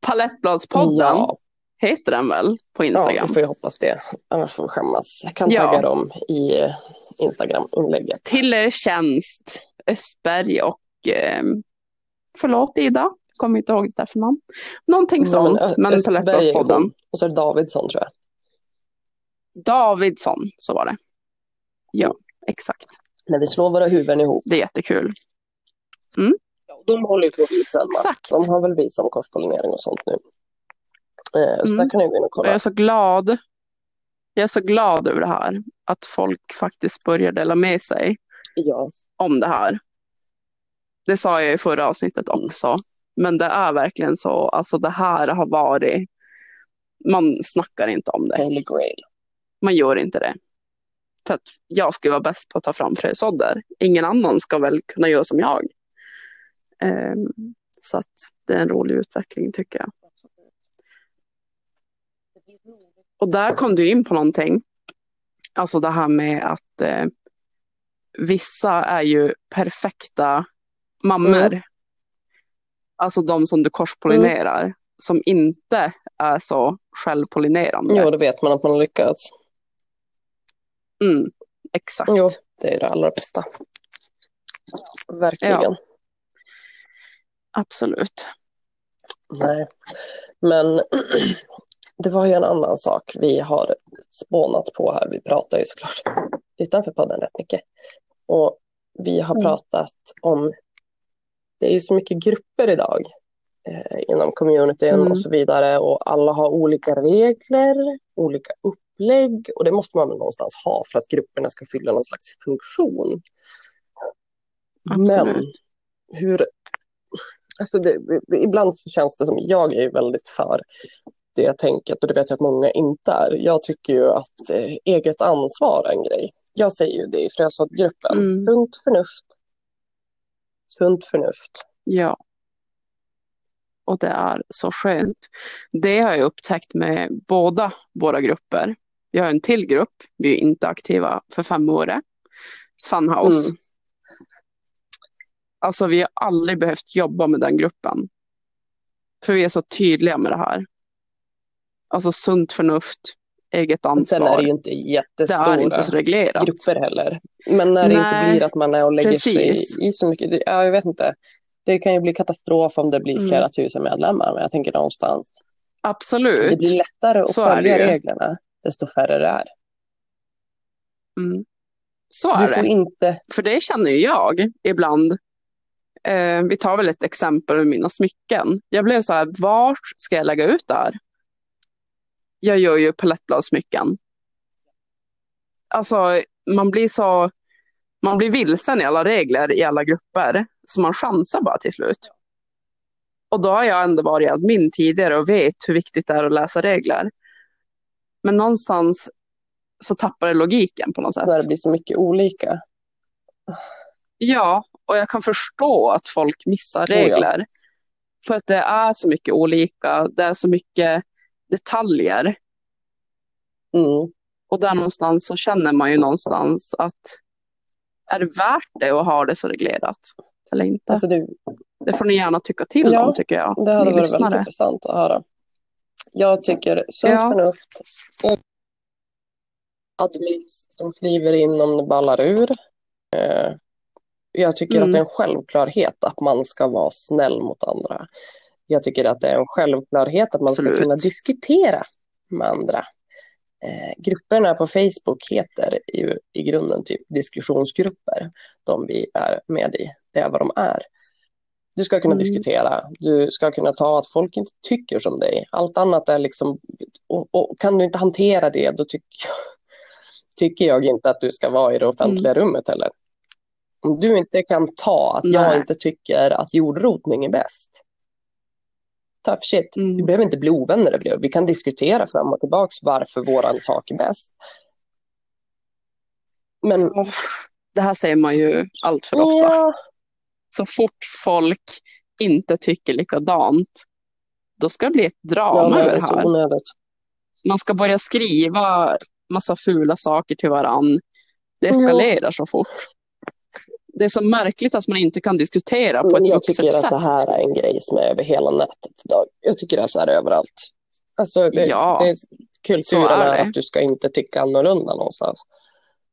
Palettbladspodden Ja, heter den väl på ja, Instagram? vi får ju hoppas det. Annars får vi skämmas. Jag kan Ja. tagga dem i eh, Instagram-inlägget. Till er tjänst, Östberg och eh, förlåt Ida, kommer inte ihåg det där för namn. Någonting Ja, men sånt, Ö- men Östberg är Palettbladspodden. Och så är det Davidsson tror jag. Davidsson, så var det. Ja, exakt. När vi slår våra huvuden ihop. Det är jättekul. Ja, de håller ju på att visa en. Exakt. De har väl visat om korspollinering och sånt nu. Eh, så Mm. där kan ni gå in och Och jag kolla. är så glad. Jag är så glad över det här. Att folk faktiskt börjar dela med sig Ja, om det här. Det sa jag i förra avsnittet Mm. också. Men det är verkligen så. Alltså det här har varit. Man snackar inte om det. Man gör inte det. För att jag ska vara bäst på att ta fram frösådder. Ingen annan ska väl kunna göra som jag. Ehm, så att det är en rolig utveckling tycker jag. Och där kom du in på någonting. Alltså det här med att eh, vissa är ju perfekta mammor. Mm. Alltså de som du korspollinerar. Som inte är så självpollinerande. Jo, då vet man att man har lyckats. Mm, exakt. Jo, det är det allra bästa. Verkligen. Ja. Absolut. Nej. Men [CLEARS THROAT] det var ju en annan sak vi har spånat på här. Vi pratar ju såklart utanför podden rätt mycket. Och vi har Mm. pratat om, det är ju så mycket grupper idag eh, inom communityn Mm. och så vidare. Och alla har olika regler, olika upplägg. Och det måste man väl någonstans ha för att grupperna ska fylla någon slags funktion. Men Absolut. hur... Alltså det, ibland så känns det som, jag är väldigt för det tänket och det vet jag att många inte är. Jag tycker ju att eh, eget ansvar är en grej. Jag säger ju det i Frösåddgruppen. Mm. Sunt förnuft. Sunt förnuft. Ja. Och det är så skönt. Det har jag upptäckt med båda våra grupper. Vi har en till grupp. Vi är inte aktiva för fem år. Funhouse. Mm. Alltså vi har aldrig behövt jobba med den gruppen. För vi är så tydliga med det här. Alltså sunt förnuft, eget Sen är ansvar. det ju inte Det jättestora är inte så reglerat. grupper heller. Men när det inte blir att man är och lägger precis. sig i så mycket. Det, ja, jag vet inte. Det kan ju bli katastrof om det blir Mm. flera tusen medlemmar. Men jag tänker någonstans. Absolut. Det blir lättare att Så det följa reglerna desto färre det är. Mm. Så är Du det. får inte För det känner ju jag ibland. Eh, vi tar väl ett exempel med mina smycken. Jag blev så här, vart ska jag lägga ut det här? Jag gör ju palettbladsmycken. Alltså, man blir så... Man blir vilsen i alla regler i alla grupper, så man chansar bara till slut. Och då har jag ändå varit admin tidigare och vet hur viktigt det är att läsa regler. Men någonstans så tappar det logiken på något sätt. när det blir så mycket olika. Ja, och jag kan förstå att folk missar ja. regler. För att det är så mycket olika, det är så mycket detaljer. Mm. Och där någonstans så känner man ju någonstans att är det värt det att ha det så reglerat eller inte? Alltså det, Det får ni gärna tycka till Ja, om tycker jag. det hade varit lyssnare. väldigt intressant att höra. Jag tycker sunt Ja. förnuft och admins som kliver in om det ballar ur. Eh, Jag tycker Mm. att det är en självklarhet att man ska vara snäll mot andra. Jag tycker att det är en självklarhet att man ska Absolut. kunna diskutera med andra. Eh, grupperna på Facebook heter ju i grunden typ diskussionsgrupper, de vi är med i. Det är vad de är. Du ska kunna Mm. diskutera, du ska kunna ta att folk inte tycker som dig. Allt annat är liksom, och, och kan du inte hantera det, då tycker jag, [LAUGHS] tycker jag inte att du ska vara i det offentliga rummet heller. Om du inte kan ta att jag Nej. inte tycker att jordrotning är bäst. Tough shit. Mm. Vi behöver inte bli ovänner. det Vi kan diskutera fram och tillbaks varför våran sak är bäst. Men Det här säger man ju allt för ofta. ja, Så fort folk inte tycker likadant, då ska det bli ett ja, drama det över det så här. onödigt. Man ska börja skriva massa fula saker till varann. Det eskalerar så fort. Det är så märkligt att man inte kan diskutera på Men ett jag vuxet tycker att sätt. det här är en grej som är över hela nätet idag. Jag tycker att det är överallt. Alltså, det, Ja, det är, kulturen så är är, att du ska inte tycka annorlunda någonstans.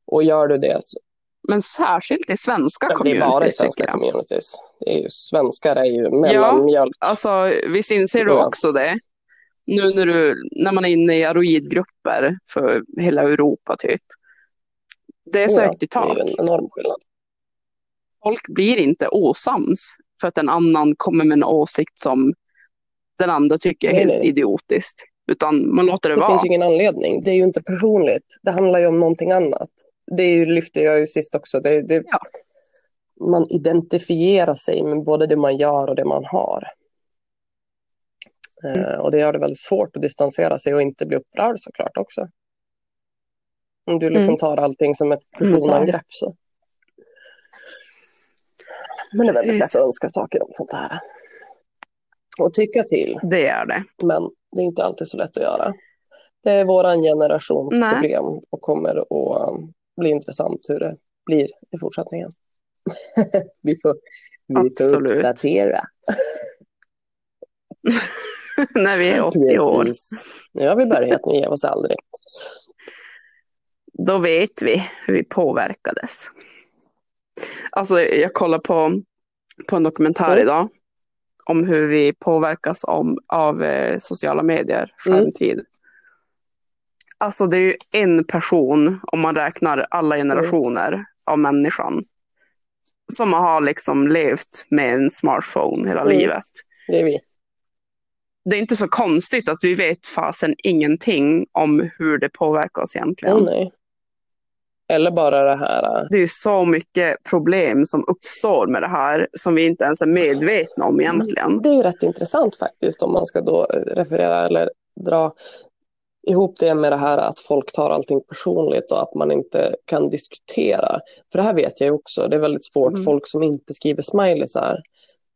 Och gör du det så Men särskilt i svenska det är bara i communities svenska communities. Det är ju, svenskar är ju mellanmjölk. Alltså, visst inser du Ja. också det? Nu när, du, när man är inne i aroidgrupper för hela Europa typ. Det är så Ja, i Det är tak. en enorm skillnad. Folk blir inte osams för att en annan kommer med en åsikt som den andra tycker är Nej, helt nej. idiotiskt. Utan man låter det, Det vara. finns ju ingen anledning. Det är ju inte personligt. Det handlar ju om någonting annat. Det lyfte jag ju sist också. Det, det, Ja. Man identifierar sig med både det man gör och det man har. Eh, och det gör det väldigt svårt att distansera sig och inte bli upprörd såklart också. Om du liksom Mm. tar allting som ett personangrepp så. Men det är väldigt Precis. lätt att önska saker om sånt här. Och tycka till. Det är det. Men det är inte alltid så lätt att göra. Det är våran generations Nej. problem och kommer att bli intressant hur det blir i fortsättningen. [LAUGHS] vi får, vi får uppdatera. [LAUGHS] när vi är 80 år. Nu har vi börjat, nu ger oss aldrig. Då vet vi hur vi påverkades. Alltså, jag kollar på, på en dokumentär Mm. idag om hur vi påverkas om, av eh, sociala medier, Mm. Alltså det är ju en person, om man räknar alla generationer av människan, som har liksom levt med en smartphone hela Mm. livet. Det är vi. Det är inte så konstigt att vi vet fasen ingenting om hur det påverkar oss egentligen. Nej. Eller bara det här. äh, Det är så mycket problem som uppstår med det här som vi inte ens är medvetna om egentligen. Det är rätt intressant faktiskt om man ska då eh, referera eller dra ihop det med det här att folk tar allting personligt och att man inte kan diskutera. För det här vet jag ju också, det är väldigt svårt. Mm. Folk som inte skriver smileysar,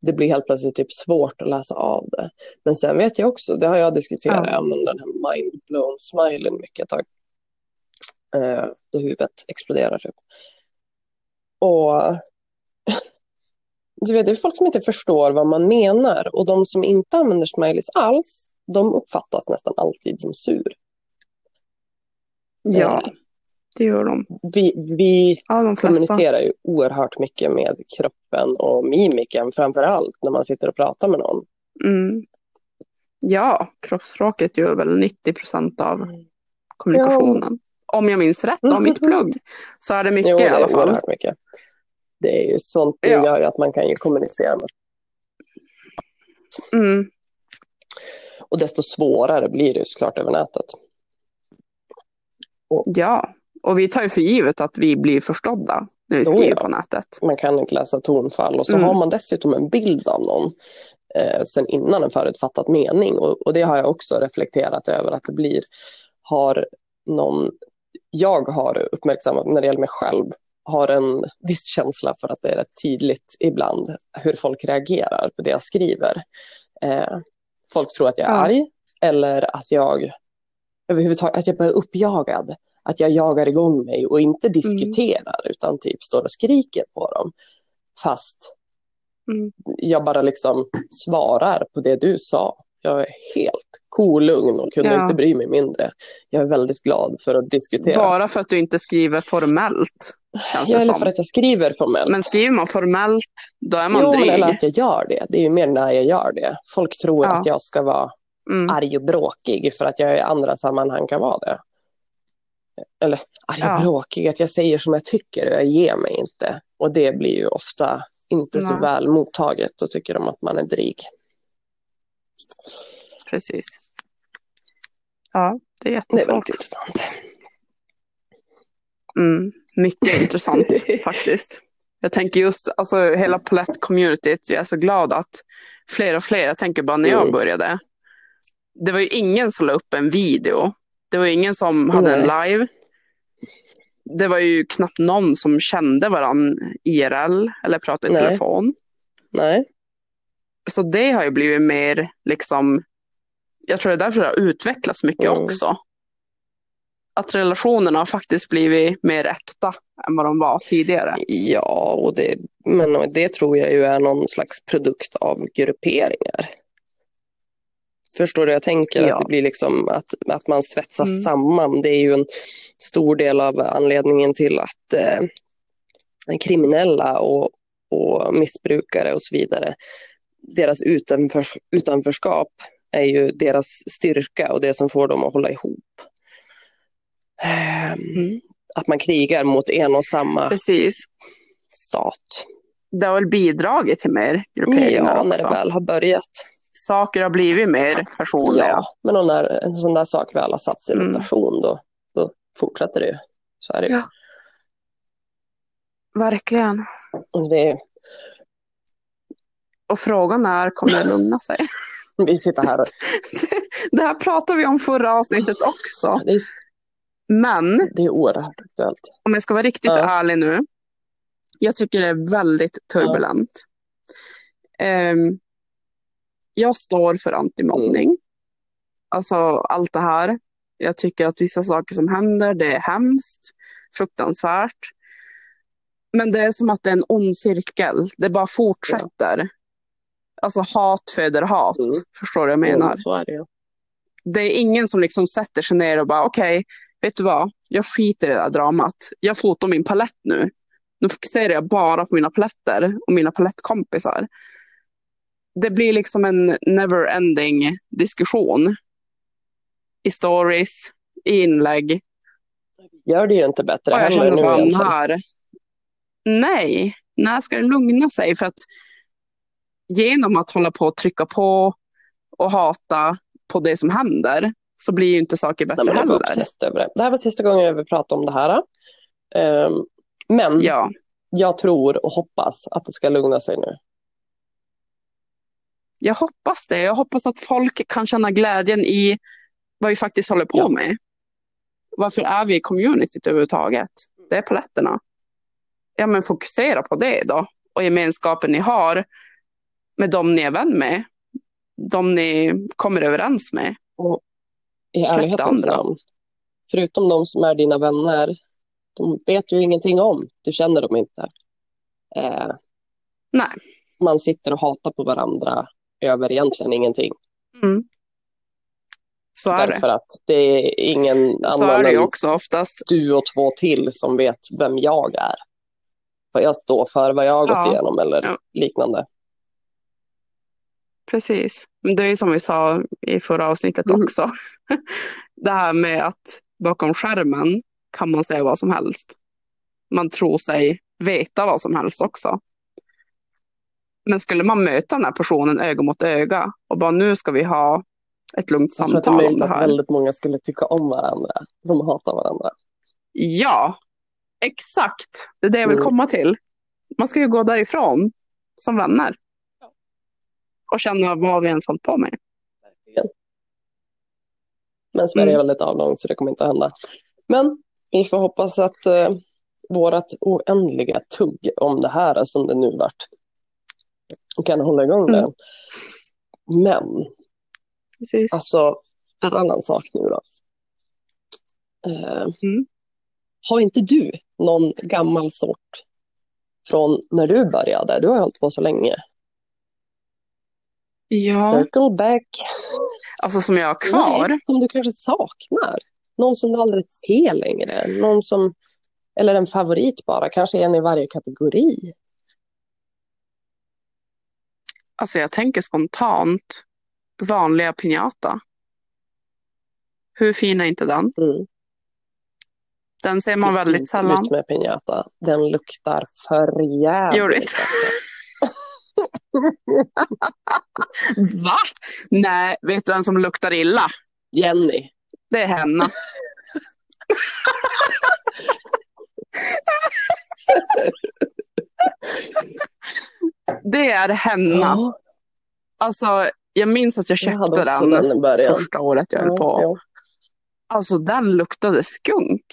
det blir helt plötsligt typ svårt att läsa av det. Men sen vet jag också, det har jag diskuterat, Ja. använder den här mind-blown smileyn mycket ett tag. Eh, då huvudet exploderar typ. Och [LAUGHS] du vet, det är folk som inte förstår vad man menar och de som inte använder smileys alls, de uppfattas nästan alltid som sur. Ja, Eh, det gör de. Vi, vi Ja, de kommunicerar ju oerhört mycket med kroppen och mimiken framför allt när man sitter och pratar med någon. Mm. Ja, kroppsspråket gör väl 90 procent av kommunikationen. Om jag minns rätt av mitt plugg så är det mycket Jo, det i alla är fall. mycket. Det är ju sånt, det Ja. gör att man kan ju kommunicera med. Mm. Och desto svårare blir det såklart över nätet. Ja, och vi tar ju för givet att vi blir förstådda när vi skriver ja. på nätet. Man kan inte läsa tonfall och så Mm. har man dessutom en bild av någon eh, sen innan en förutfattad mening. Och, och det har jag också reflekterat över att det blir, har någon, jag har uppmärksammat när det gäller mig själv, har en viss känsla för att det är rätt tydligt ibland hur folk reagerar på det jag skriver. Eh, folk tror att jag är Ja. arg eller att jag överhuvudtaget att jag blir uppjagad. Att jag jagar igång mig och inte diskuterar utan typ står och skriker på dem. Fast Mm. jag bara liksom svarar på det du sa. Jag är helt kolugn och kunde Ja. inte bry mig mindre. Jag är väldigt glad för att diskutera. Bara för att du inte skriver formellt, känns Ja, eller för att jag skriver formellt. Men skriver man formellt, då är man jo, dryg. eller att jag gör det. Det är ju mer när jag gör det. Folk tror Ja. att jag ska vara Mm. arg och bråkig för att jag i andra sammanhang kan vara det. Eller arg och Ja. bråkig, att jag säger som jag tycker och jag ger mig inte. Och det blir ju ofta inte så Nej. väl mottaget och tycker de att man är dryg. Precis. Ja, det är Det är jättesvårt. väldigt intressant. Mm. Mycket intressant [LAUGHS] faktiskt. Jag tänker just, alltså hela palett-communityt, jag är så glad att fler och fler, jag tänker bara när jag Mm. började, det var ju ingen som la upp en video. Det var ingen som hade en live. Det var ju knappt någon som kände varann IRL eller pratade i Nej. telefon. Nej, Så det har ju blivit mer liksom, jag tror det är därför det har utvecklats mycket Mm. också. Att relationerna har faktiskt blivit mer äkta än vad de var tidigare. ja, och det, men det tror jag ju är någon slags produkt av grupperingar. Förstår du? Jag tänker Ja. att det blir liksom att, att man svetsas Mm. samman. Det är ju en stor del av anledningen till att eh, kriminella och, och missbrukare och så vidare, deras utanför, utanförskap är ju deras styrka och det som får dem att hålla ihop. Ehm, Mm. Att man krigar mot en och samma Precis. stat. Det har väl bidragit till mer grupperingar Ja, när också. det väl har börjat. Saker har blivit mer personliga. Ja, men när en sån där sak väl har satts i Mm. rotation då, då fortsätter det ju. Så är det ju. Ja. Verkligen. Och det, Och frågan är, kommer det lugna sig? [LAUGHS] vi sitter här och... [LAUGHS] det här pratade vi om förra avsnittet också. Det är, Men det är oerhört aktuellt. om jag ska vara riktigt Ja. ärlig nu. Jag tycker det är väldigt turbulent. Ehm, jag står för antimobbning. Mm. Alltså allt det här. Jag tycker att vissa saker som händer, det är hemskt, fruktansvärt. Men det är som att det är en ond cirkel. Det bara fortsätter. Alltså hat föder hat. Mm. Förstår du vad jag menar? Mm, så är det ju. det är ingen som liksom sätter sig ner och bara okej, vet du vad, jag skiter i det där dramat. Jag fotar min palett nu. Nu fokuserar jag bara på mina paletter och mina palettkompisar. Det blir liksom en never-ending diskussion. I stories, i inlägg. Gör det ju inte bättre Och jag känner bara, när, nej, när ska det lugna sig? För att genom att hålla på och trycka på och hata på det som händer så blir ju inte saker bättre Nej, heller. över det. Det här var sista gången jag vill prata om det här. Ehm, men Ja, jag tror och hoppas att det ska lugna sig nu. jag hoppas det. Jag hoppas att folk kan känna glädjen i vad vi faktiskt håller på Ja. med. Varför är vi i communityt överhuvudtaget? Det är paletterna. Ja, men fokusera på det då. Och gemenskapen ni har med de ni är vän med. De ni kommer överens med. Och I ärlighetens namn. Förutom de som är dina vänner, de vet du ingenting om. Du känner dem inte. Eh, nej. man sitter och hatar på varandra över egentligen ingenting. Mm. Så är Därför det. att det är ingen Så är annan än också oftast. du och två till som vet vem jag är. Vad jag står för, vad jag har gått Ja. igenom eller Ja. liknande. Precis. Men det är ju som vi sa i förra avsnittet Mm. också. [LAUGHS] Det här med att bakom skärmen kan man säga vad som helst. Man tror sig veta vad som helst också. Men skulle man möta den här personen öga mot öga och bara nu ska vi ha ett lugnt Jag tror att det är samtal möjligt det att väldigt många skulle tycka om varandra som hatar varandra. Ja, exakt. Det är det jag vill Mm. komma till. Man ska ju gå därifrån som vänner. Och känna vad vi ens hållit på med. Men Sverige Mm. är väldigt avlångt så det kommer inte att hända. Men vi får hoppas att eh, vårat oändliga tugg om det här som det nu vart. Kan hålla igång det. Mm. Men, Precis. alltså, en annan sak nu då. Eh, Mm. Har inte du någon gammal sort från när du började? Du har ju hållit på så länge. Ja, Circle back. alltså som jag har kvar. Nej, som du kanske saknar. Någon som du aldrig ser längre. Någon som, eller en favorit bara, kanske en i varje kategori. Alltså jag tänker spontant vanliga pinjata. Hur fin är inte den? Mm. Den ser man väldigt sällan. Ut med piñata. Den luktar för jävligt. Alltså. [LAUGHS] Va? Nej, vet du vem som luktar illa? Jenny. Det är Henna. Det är Henna. Ja, Alltså, jag minns att jag jag köpte också den den första året jag höll Ja, på. ja. Alltså, den luktade skunk.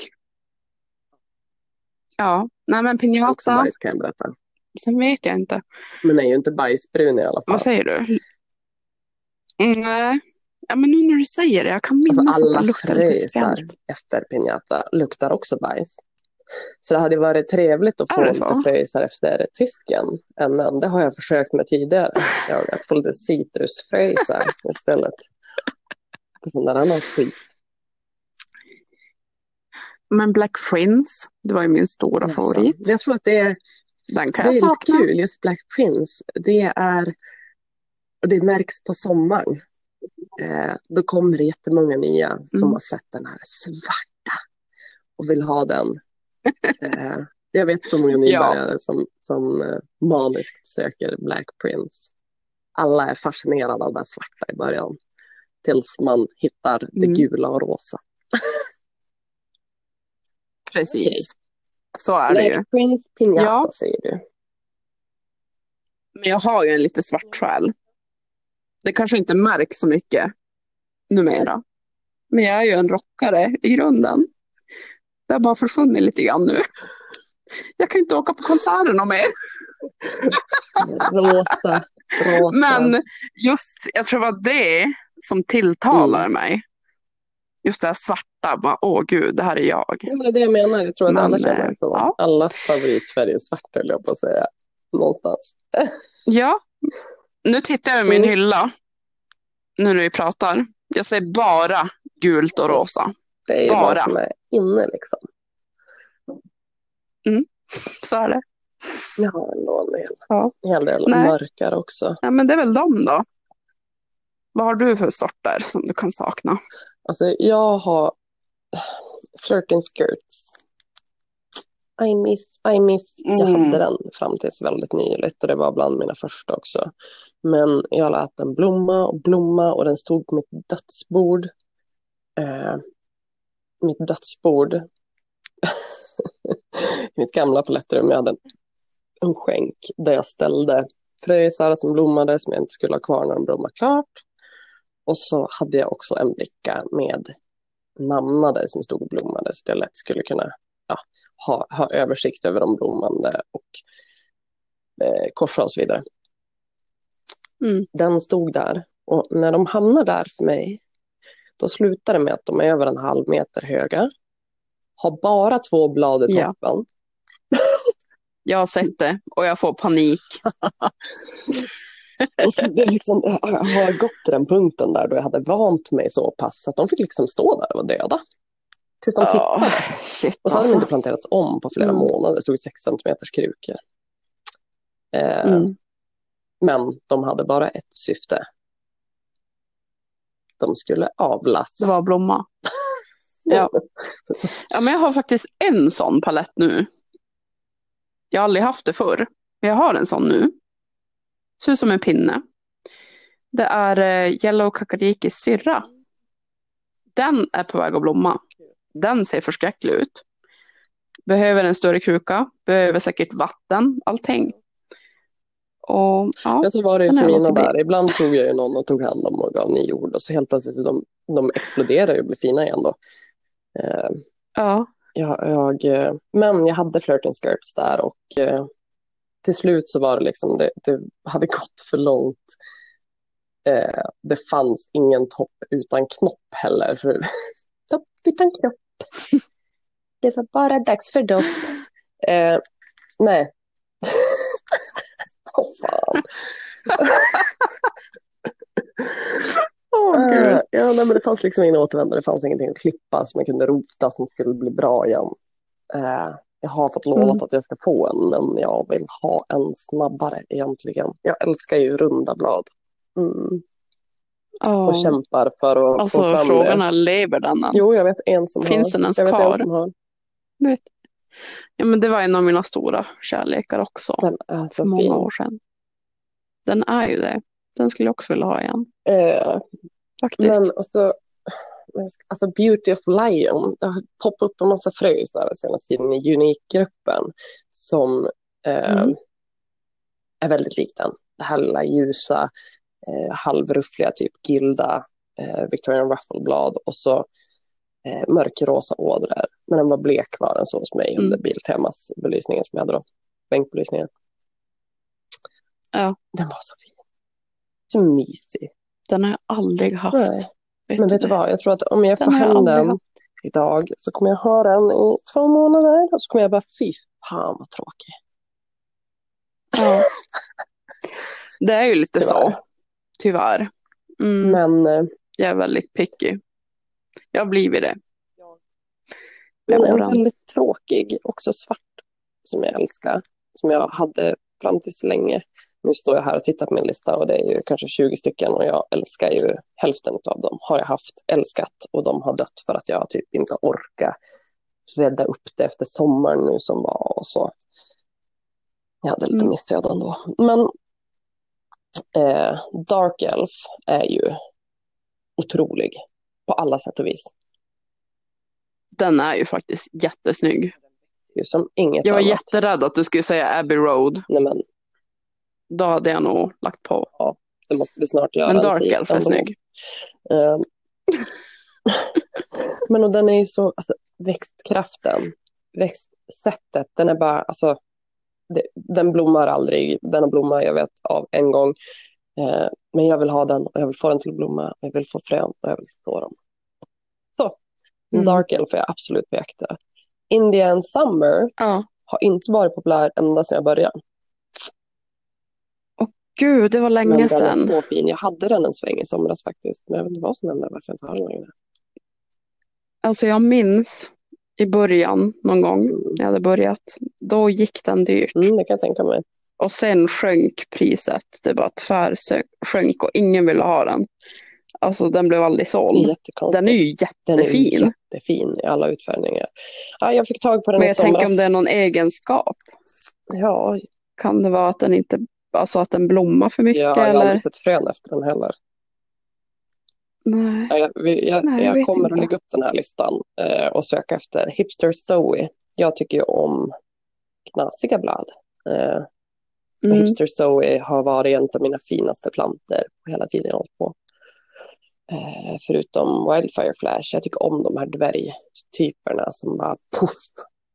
Ja, nej men Också pinjata, bajs kan jag berätta. Sen vet jag inte. Men den är ju inte bajsbrun i alla fall. Vad säger du? Nej. Ja, men nu när du säger det, jag kan minnas Alltså att den luktar lite speciellt. efter piñata luktar också bajs. Så det hade varit trevligt att få lite så? fröisar efter tysken. änden. Det har jag försökt med tidigare. Jag, att få lite citrusfröisar [LAUGHS] istället. Sån där annan skit. Men Black Prince, det var ju min stora Alltså, favorit. Jag tror att det är, Den kan det jag är sakna. lite kul, just Black Prince. Det är, och det märks på sommaren. Eh, då kommer det jättemånga nya som Mm. har sett den här svarta och vill ha den. Eh, jag vet så många [LAUGHS] nybörjare som, som eh, maniskt söker Black Prince. Alla är fascinerade av det svarta i början. Tills man hittar det Mm. gula och rosa. [LAUGHS] Precis. Så är det ju. Prince Piñata Ja. säger du. Men jag har ju en lite svart själ. Det kanske inte märks så mycket numera. Men jag är ju en rockare i grunden. Det har bara försvunnit lite grann nu. Jag kan inte åka på konserter mer. Rosa, rosa. Men just, jag tror det var det som tilltalade Mm. mig. Just det här svarta, bara, åh gud, det här är jag. Ja, men det är det jag menar. Jag tror att Men, alla känner eh, så. ja. Allas favoritfärg är svart, höll jag på att säga. Någonstans. [LAUGHS] Ja, nu tittar jag i min Mm. hylla, nu när vi pratar. Jag ser bara gult och rosa. Det är Bara. vad som är inne liksom. Så är det. Har ändå en hel, Ja. en hel del Nej. mörkare också. Ja, men det är väl dem då. Vad har du för sorter som du kan sakna? Alltså jag har Flirting Skirts. I miss, I miss. Jag Mm. hade den fram tills väldigt nyligt och det var bland mina första också. Men jag lät den blomma och blomma och den stod på mitt dödsbord. Eh, mitt dödsbord. I [LAUGHS] mitt gamla palettrum. Jag hade en, en skänk där jag ställde fröisar som blommade som jag inte skulle ha kvar när de blommade klart. Och så hade jag också en bricka med namnade som stod och blommade så att jag lätt skulle kunna ja, ha, ha översikt över de blommande och eh, korsa och så vidare. Mm. Den stod där och när de hamnar där för mig då slutar det med att de är över en halv meter höga. Har bara två blad i Ja. toppen. Jag har sett det och jag får panik. [LAUGHS] Det liksom, jag har gått till den punkten där då jag hade vant mig så pass att de fick liksom stå där och vara döda. Tills de tippade. Ja, shit Och så hade de alltså. inte planterats om på flera Mm. månader. Det stod 6 centimeters krukor. Eh, Mm. Men de hade bara ett syfte. De skulle avlas. Det var blomma. [LAUGHS] Ja. ja, men jag har faktiskt en sån palett nu. Jag har aldrig haft det förr. Men jag har en sån nu. Ser ut som en pinne. Det är eh, Yellow Kakarikis syrra. Den är på väg att blomma. Den ser förskräcklig ut. Behöver en större kruka. Behöver säkert vatten. Allting. Och ja, Men så var det ju för mina där. Ibland tog jag ju någon och tog hand om och gav ny jord. Och så helt plötsligt, de, de exploderar ju och blir fina igen då. Eh, ja. jag, jag, eh, men jag hade flirting skirts där och eh, till slut så var det liksom, det, det hade [LAUGHS] gått för långt. Eh, det fanns ingen topp utan knopp heller. För, [LAUGHS] topp utan knopp. [LAUGHS] Det var bara dags för dopp. Eh, nej. Åh fan. Åh, Eh, ja, nej, men det fanns liksom ingen återvändo. Det fanns ingenting att klippa som jag kunde rota som skulle bli bra igen. Jag har fått lovat Mm. att jag ska få en, men jag vill ha en snabbare egentligen. Jag älskar ju runda blad. Mm. Ja. Och kämpar för att Alltså få fram frågan det. är, lever den ens? Jo, jag vet en som Finns har. den ens jag vet kvar? en som har. Vet. Ja, men det var en av mina stora kärlekar också. Den är för många fin. år sedan. Den är ju det. Den skulle jag också vilja ha igen. Eh, Faktiskt. men och så, alltså Beauty of Lion, det har poppat upp en massa fröjsar den senaste tiden i Unique-gruppen som eh, Mm. är väldigt lik den. Det här lilla ljusa, eh, halvruffliga, typ gilda eh, Victorian Ruffleblad och så eh, mörkrosa ådror. Men den var blek var den så hos mig Mm. under Biltemas belysningen som jag hade då. Bänkbelysningen. Ja. Den var så fin. Så mysig. Den har jag aldrig haft. Nej. Men vet du vad, jag tror att om jag får Den hem den idag så kommer jag ha den i två månader och så kommer jag bara fy fan vad tråkig. Ja. [LAUGHS] Det är ju lite Tyvärr. så. Tyvärr. Mm. Men, eh, Jag är väldigt picky. Jag har blivit det. men en väldigt tråkig, också svart, som jag älskar. Som jag hade fram tills länge. Nu står jag här och tittar på min lista och det är ju kanske 20 stycken och jag älskar ju hälften av dem. Har jag haft älskat och de har dött för att jag typ inte orkar rädda upp det efter sommaren nu som var och så. Jag hade lite Mm. missöden då. Men eh, Dark Elf är ju otrolig på alla sätt och vis. Den är ju faktiskt jättesnygg. Ju som inget Jag var annat. jätterädd att du skulle säga Abbey Road. Nej, men Då hade jag nog lagt på. det måste vi snart göra. Men en Dark tid Elf är ändå. snygg. Eh, [LAUGHS] men och den är ju så, alltså, växtkraften, växtsättet, den är bara, alltså, det, den blommar aldrig, den har blommat, jag vet, av en gång. Eh, men jag vill ha den och jag vill få den till att blomma, jag vill få frön och jag vill så dem. Så, Mm. Dark Elf är jag absolut på jakt efter. Indian Summer Ja. har inte varit populär ända sedan jag började. Gud, det var Men länge den är sedan. så fin. Jag hade den en sväng i somras faktiskt, men jag vet inte vad som hände, varför jag inte har den längre. Alltså jag minns i början någon gång Mm. när jag hade börjat. Då gick den dyrt. Mm, det kan jag tänka mig. Och sen sjönk priset. Det bara tvärsjönk och ingen ville ha den. Alltså den blev aldrig såld. Den är ju Den är jättefin. jättefin i alla utfärgningar. Ja, jag fick tag på den Men jag somras. tänker om det är någon egenskap. Ja, Kan det vara att den inte, alltså att den blommar för mycket jag har eller? aldrig sett frön efter den heller. Nej. Ja, jag jag, Nej, jag jag kommer att lägga upp den här listan eh, och söka efter Hipster Zoe. Jag tycker ju om knasiga blad. Eh, Mm. Hipster Zoe har varit en av mina finaste planter på hela tiden jag har hållit på. Eh, förutom Wildfire Flash. Jag tycker om de här dvärgtyperna som bara puff.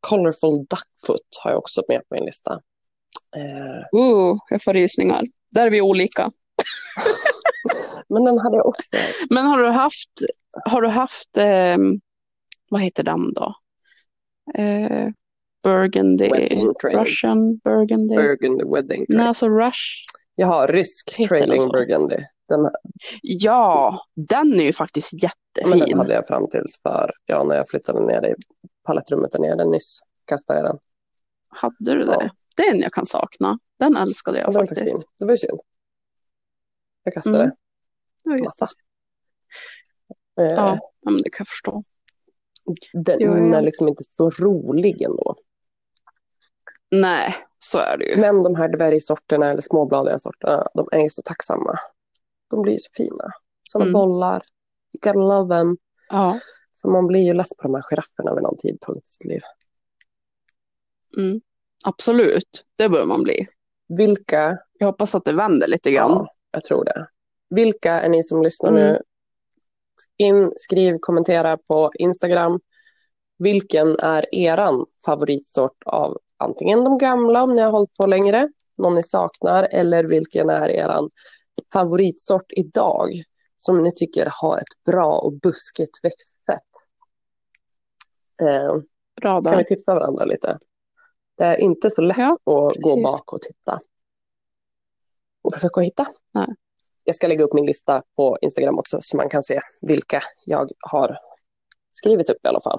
Colorful Duckfoot har jag också med på min lista. Eh, Uh, jag får rysningar. Där är vi olika. [LAUGHS] men den hade jag också. Men har du haft, har du haft eh, vad heter den då? Eh, Burgundy. Russian Burgundy. Burgundy Wedding. Nej, alltså Rush. Jag har rysk den Trailing så? Burgundy. Den, Ja, den är ju faktiskt men jättefin. den hade jag fram tills för, ja, när jag flyttade ner i palettrummet där nere nyss. Kastade jag den. Hade du det? Ja. Det är en jag kan sakna. Den älskade jag den faktiskt. Det var synd. Jag kastade Mm. Det var massa. Eh, ja, men det kan jag förstå. Den Jo, ja. är liksom inte så rolig ändå. Nej, så är det ju. Men de här dvärgsorterna eller småbladiga sorterna, de är ju så tacksamma. De blir ju så fina. Som Mm. bollar. You gotta love them. Ja, Så man blir ju less på de här girafferna vid någon tidpunkt i sitt liv. mm. absolut. Det bör man bli. Vilka, Jag hoppas att det vänder lite grann. ja, jag tror det. Vilka är ni som lyssnar Mm. nu? In, skriv, kommentera på Instagram. Vilken är eran favoritsort av antingen de gamla om ni har hållit på längre, någon ni saknar, eller vilken är eran favoritsort idag som ni tycker har ett bra och buskigt växtsätt? Eh, Bra kan vi där. tipsa varandra lite? Det är inte så lätt Ja, att gå precis. bak och titta och försöka hitta. Nej. Jag ska lägga upp min lista på Instagram också så man kan se vilka jag har skrivit upp i alla fall.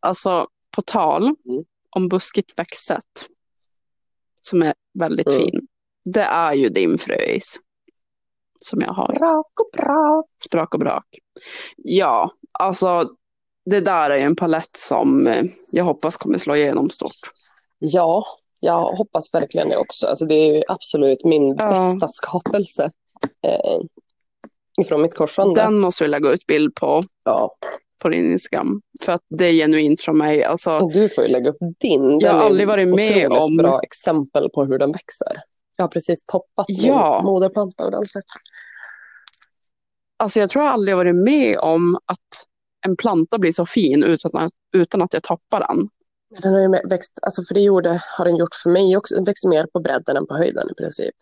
Alltså, på tal Mm. om buskigt växtsätt, som är väldigt Mm. fin. Det är ju din fröis. Som jag har. Brak och brak. Sprak och brak. Ja, alltså det där är ju en palett som eh, jag hoppas kommer slå igenom stort. Ja, jag hoppas verkligen det också. Alltså, det är ju absolut min Ja. bästa skapelse eh, ifrån mitt korsvande. Den måste vi lägga ut bild på, Ja. På din Instagram. För att det är genuint från mig. Alltså, Och du får ju lägga upp din. Den Jag har aldrig varit med om- bra exempel på hur den växer. Jag har precis toppat Ja. min moderplanta ordentligt. alltså jag tror jag aldrig varit med om att en planta blir så fin utan att, utan att jag toppar den. Den har ju växt, alltså för det gjorde, har den gjort för mig också. Den växer mer på bredden än på höjden i princip.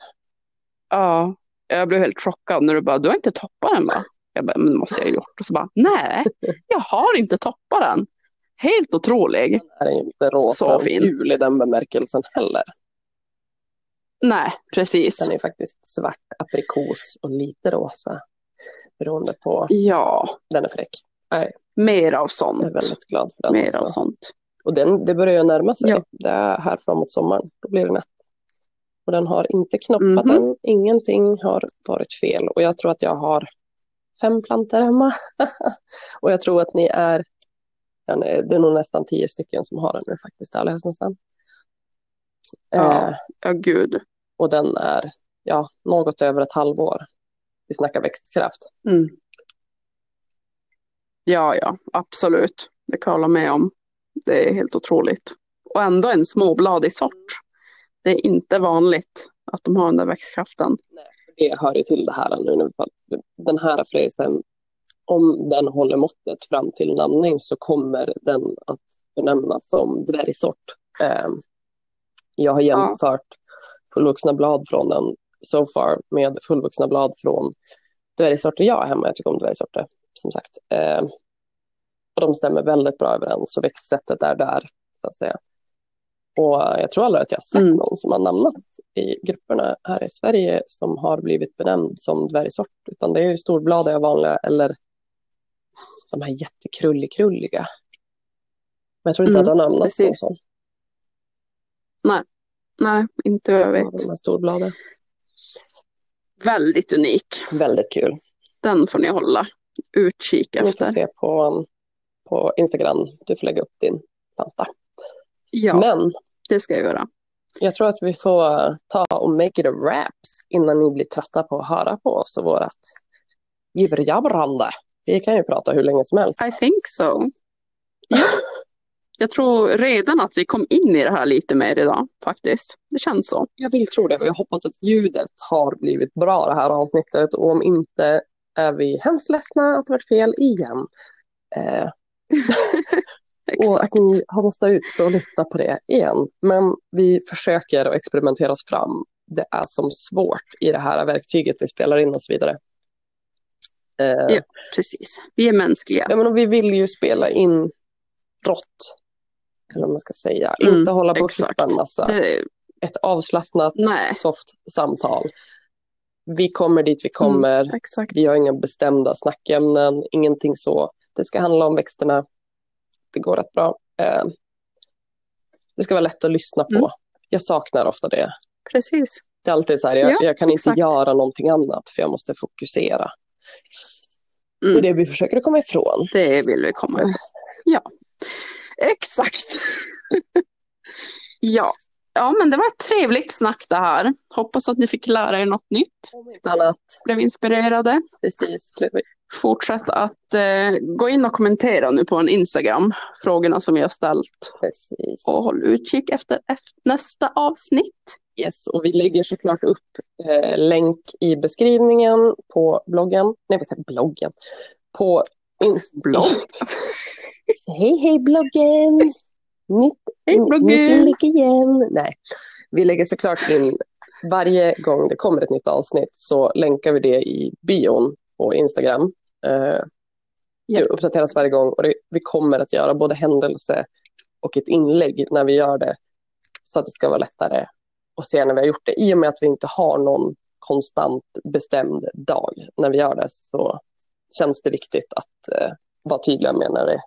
Ja, jag blev helt chockad när du bara, du har inte toppat den va? Jag bara, men det måste jag ha gjort. Och så bara, nej, jag har inte toppat den. Helt otrolig. Den är inte rosa Så fin. gul i den bemärkelsen heller. Nej, precis. Den är faktiskt svart, aprikos och lite rosa. Beroende på, Ja, den är fräck. mer av Jag är sånt. väldigt glad för den. Mer också. av sånt. Och den, det börjar ju närma sig. Ja. Det är här framåt sommaren. Då blir det nätt. Och den har inte knoppat Mhm. än. Ingenting har varit fel. Och jag tror att jag har fem plantor hemma. [LAUGHS] och jag tror att ni är, ja, nej, det är nog nästan tio stycken som har den nu faktiskt, i ärlighetens namn. Ja. Eh, Ja, gud. och den är ja, något över ett halvår. Vi snackar växtkraft. Mm. Ja, ja, absolut. Det kan jag hålla med om. Det är helt otroligt. Och ändå en småbladig sort. Det är inte vanligt att de har den där växtkraften. Det hör ju till det här nu. när vi Den här fräsen, om den håller måttet fram till namning så kommer den att benämnas som dvärgsort. Eh, Jag har jämfört fullvuxna blad från den so far med fullvuxna blad från dvärgsorter jag har hemma. Jag tycker om dvärgsorter, som sagt. Eh, Och de stämmer väldigt bra överens och växtsättet är där, så att säga. Och jag tror aldrig att jag har sett Mm. någon som har namnats i grupperna här i Sverige som har blivit benämnd som dvärgsort. Utan det är ju storbladiga vanliga eller de här jättekrullikrulliga. Men jag tror inte Mm, att det har namnats någon precis. sån. Nej, inte vad jag vet. De här storbladen. Väldigt unik. Väldigt kul. Den får ni hålla utkik Ni får efter. se på, på Instagram. Du får lägga upp din planta. Ja, Men det ska jag göra. jag tror att vi får ta och make it a wraps innan ni blir trötta på att höra på oss och vårat jibberjabbrande. Vi kan ju prata hur länge som helst. I think so. Ja. Jag tror redan att vi kom in i det här lite mer idag faktiskt. Det känns så. Jag vill tro det och jag hoppas att ljudet har blivit bra det här avsnittet och om inte är vi hemskt ledsna att det varit fel igen. Eh, [LAUGHS] och att ni har måste ut och lyssna på det igen. Men vi försöker att experimentera oss fram. Det är som svårt i det här verktyget vi spelar in och så vidare. Eh, Ja. Precis. Vi är mänskliga. Ja, men vi vill ju spela in rått, eller vad man ska säga. Mm, inte hålla klippa en massa. Det, Ett avslappnat, nej, soft samtal. Vi kommer dit vi kommer. exakt. Vi har inga bestämda snackämnen, ingenting så. Det ska handla om växterna. Det går rätt bra. Eh, det ska vara lätt att lyssna på. Mm. Jag saknar ofta det. Precis. Det är alltid så här, jag, Ja, jag kan exakt. inte göra någonting annat för jag måste fokusera. Det är Mm. det vi försöker komma ifrån. Det vill vi komma ihåg. Ja, exakt. ja. ja, men det var ett trevligt snack det här. Hoppas att ni fick lära er något nytt. Annat, Blev inspirerade. precis. Fortsätt att eh, gå in och kommentera nu på en Instagram. Frågorna som vi har ställt. precis. Och håll utkik efter, efter nästa avsnitt. Yes, och vi lägger såklart upp eh, länk i beskrivningen på bloggen. Nej, vad säger bloggen? På Inst- Blogg. [LAUGHS] Hej hej bloggen! Nytt, Hej, bloggen! nytt igen. Nej, vi lägger såklart in varje gång det kommer ett nytt avsnitt så länkar vi det i bion på Instagram. Eh. Det uppdateras varje gång och det, vi kommer att göra både händelse och ett inlägg när vi gör det. Så att det ska vara lättare att se när vi har gjort det. I och med att vi inte har någon konstant bestämd dag när vi gör det så känns det viktigt att eh, vara tydliga med när det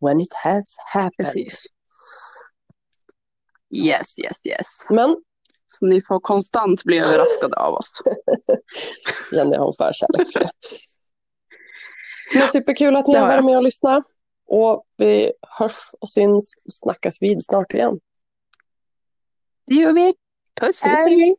when it has happened. Precis. Yes, yes, yes. Men Så ni får konstant bli överraskade av oss. [LAUGHS] Jenny har en förkärlek för det. [LAUGHS] Men superkul att ni har varit med och lyssnat. Och vi hörs och syns och snackas vid snart igen. Det gör vi. Puss, hej.